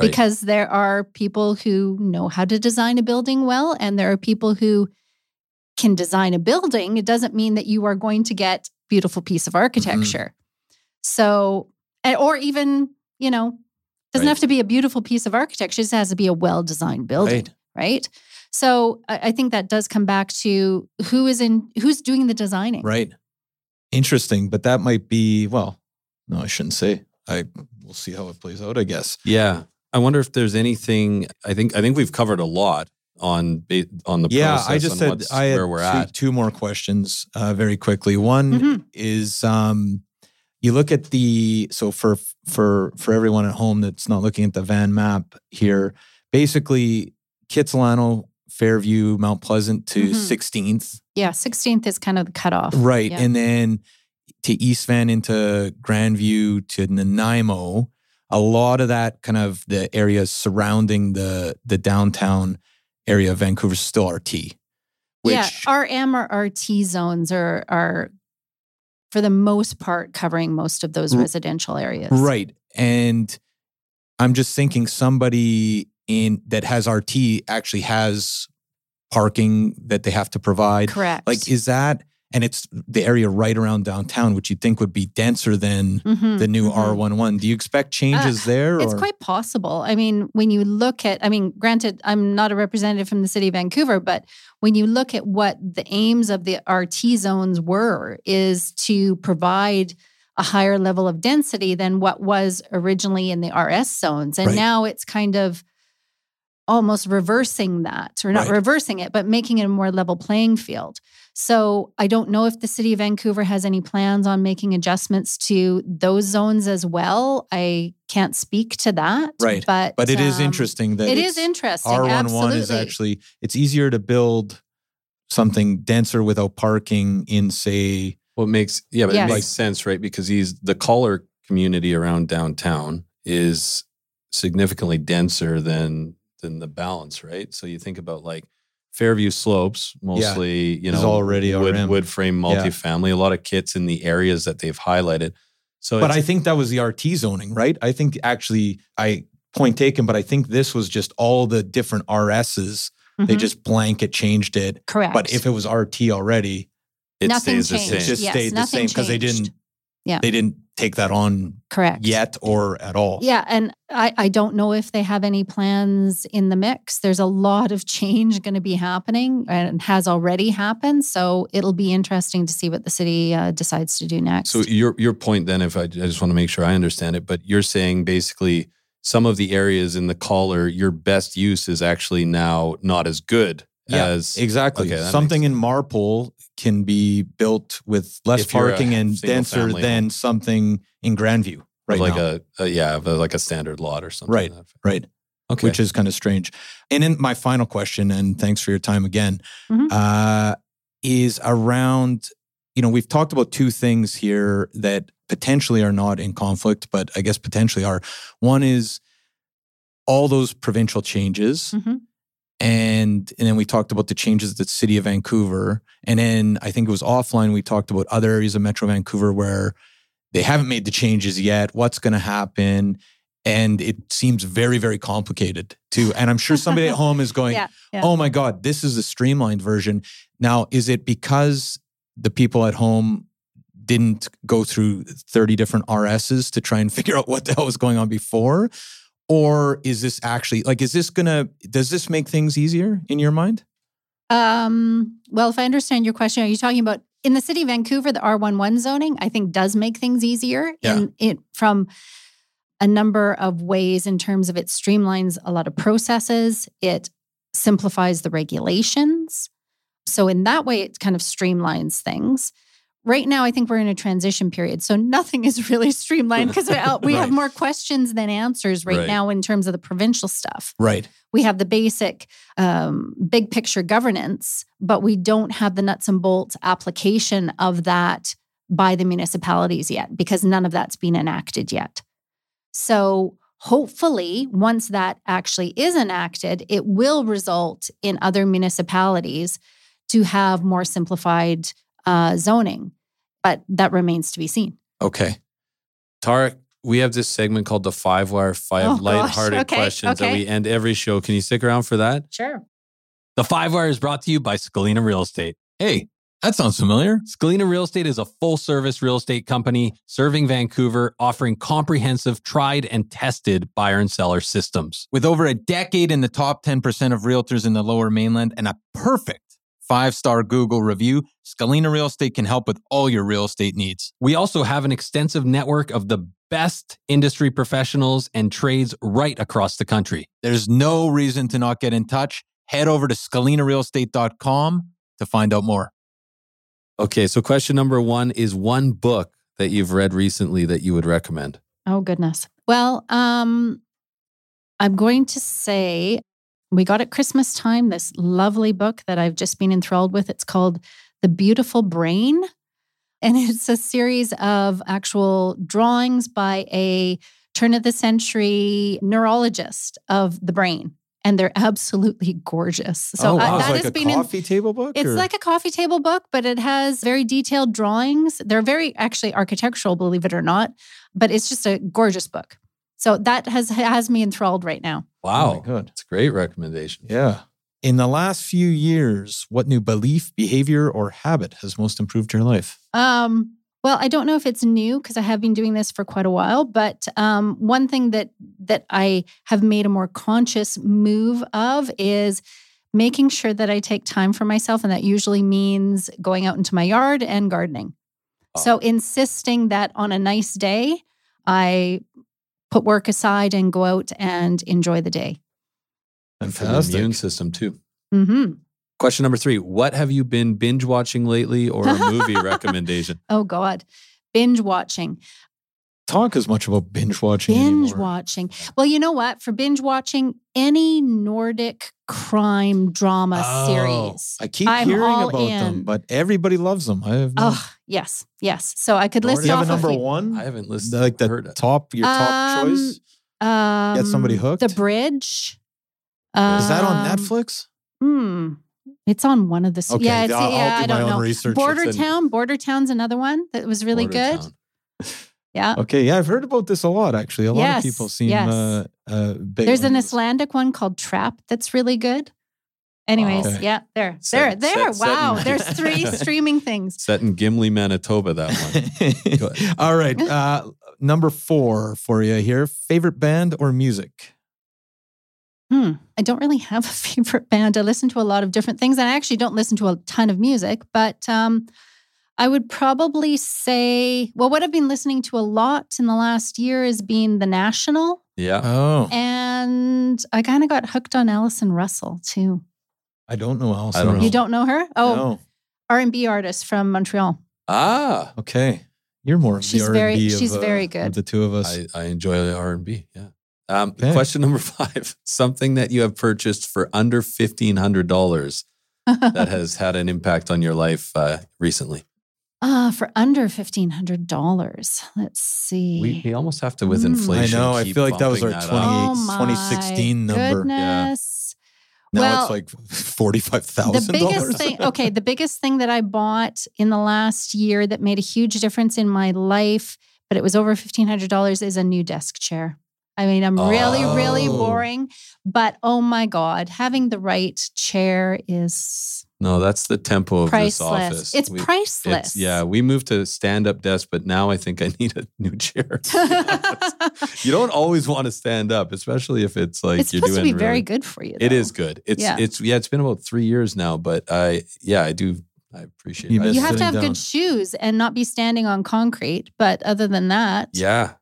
Right. Because there are people who know how to design a building well, and there are people who can design a building. It doesn't mean that you are going to get beautiful piece of mm-hmm. architecture. So, eh, or even, you know, doesn't Right. have to be a beautiful piece of architecture. It just has to be a well-designed building Right. right? So I, I think that does come back to who is in who's doing the designing. Right. Interesting. But that might be well, no, I shouldn't say. I we'll see how it plays out, I guess. yeah i wonder if there's anything i think i think we've covered a lot on on the Yeah, process I just said I had where we're two, at two more questions uh, very quickly. One Mhm. is um, you look at the so for for for everyone at home that's not looking at the van map here, basically Kitsilano, Fairview, Mount Pleasant to Mhm. 16th, Yeah, 16th is kind of the cutoff. right, Yeah. and then to East Van into Grandview to Nanaimo. A lot of that kind of the areas surrounding the the downtown area of Vancouver is still RT. Which yeah, RM or RT zones are are for the most part covering most of those R- residential areas. Right. And I'm just thinking somebody in that has RT actually has parking that they have to provide. Correct. Like is that and it's the area right around downtown which you'd think would be denser than Mhm, the new mhm. R1-1. Do you expect changes there It's quite possible. I mean, when you look at, I mean, granted, I'm not a representative from the city of Vancouver, but when you look at what the aims of the RT zones were, is to provide a higher level of density than what was originally in the RS zones. And Right. now it's kind of almost reversing that, or not Right. reversing it, but making it a more level playing field. So I don't know if the city of Vancouver has any plans on making adjustments to those zones as well. I can't speak to that. Right. But but it is um, interesting that it's- interesting. R1-1 absolutely. is actually it's easier to build something denser without parking in say Well, it makes yeah, but Yes. it makes sense, right? Because he's the caller community around downtown is significantly denser than than the balance, right? So you think about like Fairview Slopes, mostly you know already wood, RM. wood frame Yeah. multifamily, a lot of kits in the areas that they've highlighted. So, But I think that was the RT zoning, right? I think actually, I point taken, but I think this was just all the different RSs. They Mhm. just blanket changed it. correct. But if it was RT already, it nothing stays the changed. it just Yes, stayed the same because they didn't. Yeah. They didn't take that on correct yet or at all. Yeah, and I, I don't know if they have any plans in the mix. There's a lot of change going to be happening and has already happened. So it'll be interesting to see what the city uh, decides to do next. So your your point then, if I, I just want to make sure I understand it, but you're saying basically some of the areas in the collar, your best use is actually now not as good Yeah, as exactly. Okay, something in Marpole can be built with less If parking and denser family than home. something in Grandview right like now. a, a yeah, like a standard lot or something. Right. like right. Okay. Which is kind of strange. And then my final question, and thanks for your time again, Mhm. uh, is around, you know, we've talked about two things here that potentially are not in conflict, but I guess potentially are. One is all those provincial changes. Mhm. And, and then we talked about the changes at the city of Vancouver. And then I think it was offline, we talked about other areas of Metro Vancouver where they haven't made the changes yet. What's going to happen? And it seems very, very complicated too. And I'm sure somebody at (laughs) home is going, Yeah, yeah. oh my God, this is a streamlined version. Now, is it because the people at home didn't go through 30 different RSs to try and (laughs) figure out what the hell was going on before? Or is this actually like, is this gonna, does this make things easier in your mind? Um, well, if I understand your question, are you talking about in the city of Vancouver, the R1-1 zoning, I think does make things easier Yeah. in it from a number of ways in terms of it streamlines a lot of processes, it simplifies the regulations. So in that way, it kind of streamlines things. Right now, I think we're in a transition period. So nothing is really (laughs) streamlined (laughs) because we have more questions than answers right, Right. now in terms of the provincial stuff Right. we have the basic um, big picture governance, but we don't have the nuts and bolts application of that by the municipalities yet because none of that's been enacted yet. So hopefully, once that actually is enacted, it will result in other municipalities to have more simplified uh, zoning. But that remains to be seen. Okay. Tarek, we have this segment called the Five Wire Five Oh, lighthearted Okay, questions that we end every show. Can you stick around for that? Sure. The Five Wire is brought to you by Scalena Real Estate. Hey, that sounds familiar. Scalena Real Estate is a full service real estate company serving Vancouver, offering comprehensive, tried and tested buyer and seller systems. With over a decade in the top 10% of realtors in the lower mainland and a perfect five star Google review, Scalena Real Estate can help with all your real estate needs. We also have an extensive network of the best industry professionals and trades right across the country. There's no reason to not get in touch. Head over to scalenarealestate.com to find out more. Okay, so question number one is one book that you've read recently that you would recommend. Oh goodness. Well, um, I'm going to say we got at Christmas time this lovely book that I've just been enthralled with. It's called The Beautiful Brain. And (laughs) it's a series of actual drawings by a turn of the century neurologist of the brain. And they're absolutely (laughs) gorgeous. So oh, wow. that It's like has a been in, coffee table book? it's or- like a coffee table book, but it has very detailed drawings. They're very actually architectural, believe it or not, but it's just a gorgeous book. So that has has me enthralled right now. Wow. Oh my God. It's a great recommendation. Yeah. In the last few years, what new belief, behavior, or habit has most improved your life? Um, well, I don't know if it's new because I have been doing this for quite a while, but um, one thing that that I have made a more conscious move of is making sure that I take time for myself, and that usually means going out into my yard and gardening. So insisting that on a nice day, I put work aside and go out and enjoy the day. And for the immune system, too. hmm Question number three What have you been binge watching lately or a (laughs) movie recommendation? Oh God, binge watching. Talk as much about binge watching. binge anymore. watching. Well, you know what? For binge watching, any Nordic crime drama Oh, series. I keep I'm hearing all about them, but everybody loves them. I have no. Oh, yes, yes. So I could Do list you have a number few. one? I haven't listened. like the heard it. top, your top Um, choice. Um, Get somebody hooked? The Bridge. Is that on Um, Netflix? Hmm. It's on one of the. s- Okay, yeah, it's, I'll- I'll do I don't my own know. research. Border It's in- Town. Border Town's another one that was really Border good. (laughs) Town. Yeah. Okay, yeah, I've heard about this a lot. Actually, a lot Yes, of people seem yes. uh, uh, big. There's an this. Icelandic one called Trap that's really good. Anyways, Okay. yeah, there, Set- there, there. set- set wow, in- there's three (laughs) streaming things. Set in Gimli, Manitoba, that one. (laughs) All right, uh, number four for you here. Favorite band or music? Hmm. I don't really have a (laughs) favorite band. I listen to a lot of different things, and I actually don't listen to a ton of music. But um, I would probably say, well, what I've been listening to a lot in the last year is being The National, Yeah. Oh, and I kind of got hooked on Allison Russell too. I don't know Allison. I don't know. You don't know her? Oh, No. R&B artist from Montreal. Ah, Okay. You're more of She's the very- R&B of, she's uh, very of good. the two of us. I, I enjoy R and B. Yeah. Um, Okay. Question (laughs) number five: Something that you have purchased for under fifteen hundred dollars (laughs) that has had an impact on your life uh, recently. Ah, for under fifteen hundred dollars. Let's see. We, we almost have to with Mm. inflation. I know. I feel like that was our bumping 28 up. oh my 2016 number. Goodness. now well, it's like forty-five thousand The biggest dollars. thing, okay, the biggest thing that I bought in the last year that made a huge difference in my life, but it was over fifteen hundred dollars, is a new desk chair. I mean, I'm really, really Oh. boring, but oh my god, having the right chair is No, that's the tempo of this office. It's We- priceless. It's, yeah, we moved to stand up desk, but now I think I (laughs) need a new chair. (laughs) (laughs) you don't always want to stand up, especially if it's like it's you're supposed to doing be very good for you. It though. is good. It's Yeah. it's yeah. It's been about three years now, but I yeah I do I appreciate. You it. You have to have down. good shoes and not be standing on concrete. But other than that, Yeah.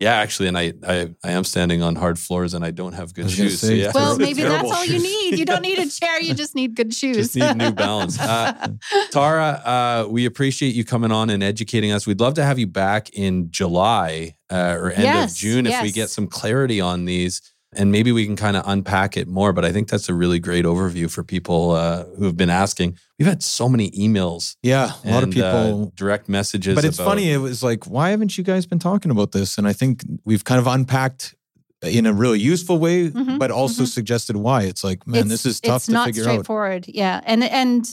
Yeah, actually, and I, I I am standing on hard floors and I don't have good I was shoes. so yeah, well, maybe that's terrible all you need. You don't need a chair. You just need good shoes. (laughs) Just need New Balance. Uh, (laughs) Tara, uh, we appreciate you coming on and educating us. We'd love to have you back in July uh, or end Yes, of June if we get some clarity on these, and maybe we can kind of unpack it more. But I think that's a really great overview for people uh, who have been asking. We've had so many emails, yeah, a lot of and, uh, people. direct messages. but it's about- funny. It was like, why haven't you guys been talking about this? And I think we've kind of unpacked in a really useful way, Mhm, but also mhm. suggested why. It's like, man, this is tough it's to not figure out. Not straightforward. Yeah, and and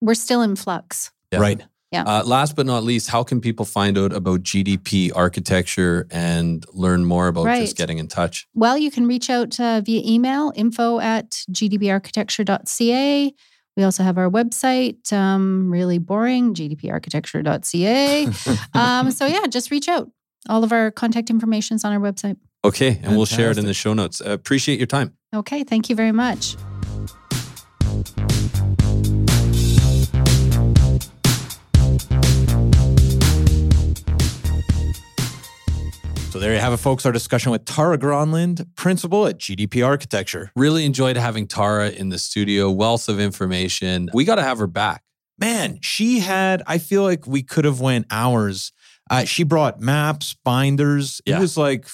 we're still in flux. Yeah. Right. Uh, last but not least, how can people find out about GDP architecture and learn more about Right. just getting in touch? Well, you can reach out uh, via email info at gdparchitecture.ca. We also have our website, um, really boring, gdparchitecture.ca. (laughs) um, so, yeah, just reach out. All of our contact information is on our website. Okay, and we'll share it in the show notes. Uh, appreciate your time. Okay, thank you very much. There you have it, folks. Our discussion with Tara Gronlund, principal at GDP Architecture. Really enjoyed having Tara in the studio. Wealth of information. We got to have her back. Man, she had. I feel like we could have went hours. Uh, she brought maps, binders. Yeah. It was like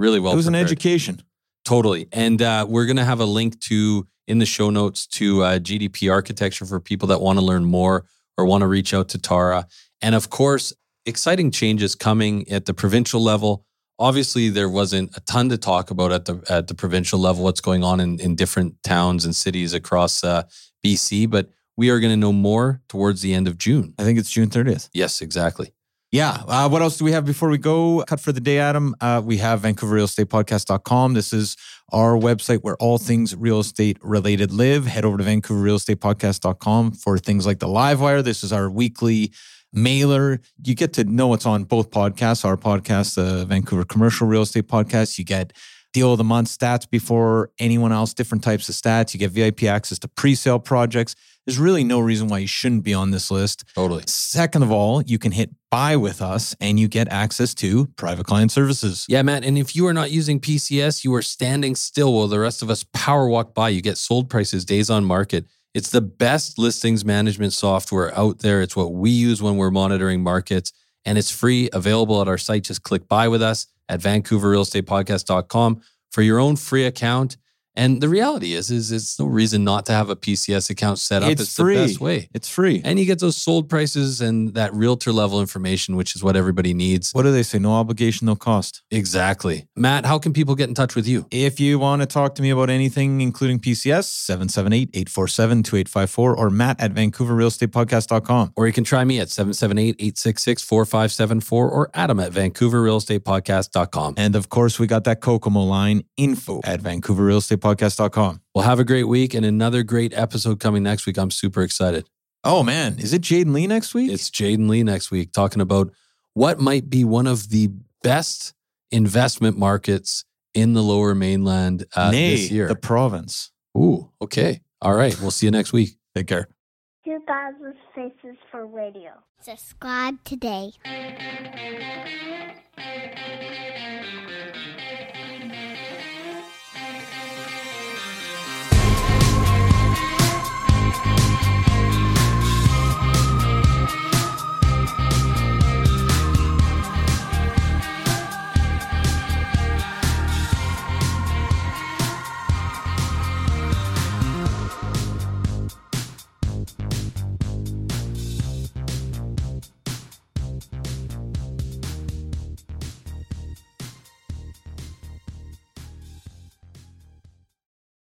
Really well. it was an education. Totally. And uh, we're going to have a link to in the show notes to uh, GDP architecture for people that want to learn more or want to reach out to Tara. And of course, exciting changes coming at the provincial level. Obviously, there wasn't a ton to talk about at the at the provincial level. What's going on in, in different towns and cities across uh, BC, but we are going to know more towards the end of June. I think it's June thirtieth. Yes, exactly. Yeah. Uh, what else do we have before we go? Cut for the day, Adam. Uh, we have VancouverRealEstatePodcast.com. This is our website where all things real estate related live. Head over to VancouverRealEstatePodcast.com for things like the live wire. This is our weekly mailer. You get to know what's on both podcasts. Our podcast, the Vancouver Commercial Real Estate Podcast. You get deal of the month stats before anyone else, different types of stats. You get VIP access to pre-sale projects. There's really no reason why you shouldn't be on this list. Totally. Second of all, you can hit buy with us and you get access to private client services. Yeah, Matt. And if you are not using PCS, you are standing still while the rest of us power walk by. You get sold prices, days on market. It's the best listings management software out there. It's what we use when we're monitoring markets, and it's free, available at our site. Just click buy with us at vancouverrealestatepodcast.com for your own free account. And the reality is, is it's no reason not to have a PCS account set up. It's It's, free. the best way. It's free. And you get those sold prices and that realtor level information, which is what everybody needs. What do they say? No obligation, no cost. Exactly. Matt, how can people get in touch with you? If you want to talk to me about anything, including PCS, 778 847 2854 or matt at vancouverrealestatepodcast.com. Or you can try me at 778-866-4574 or Adam at vancouverrealestatepodcast.com. And of course, we got that Kokomo line info at vancouverrealestatepodcast.com. Well, have a great week and another great episode coming next week. I'm super excited. Oh man, is it Jaden Lee next week? It's Jaden Lee next week talking about what might be one of the best investment markets in the lower mainland uh, Nay, this year. the province. Ooh, okay. All right. We'll see you next week. Take care. 2000 Faces for Radio. Subscribe today.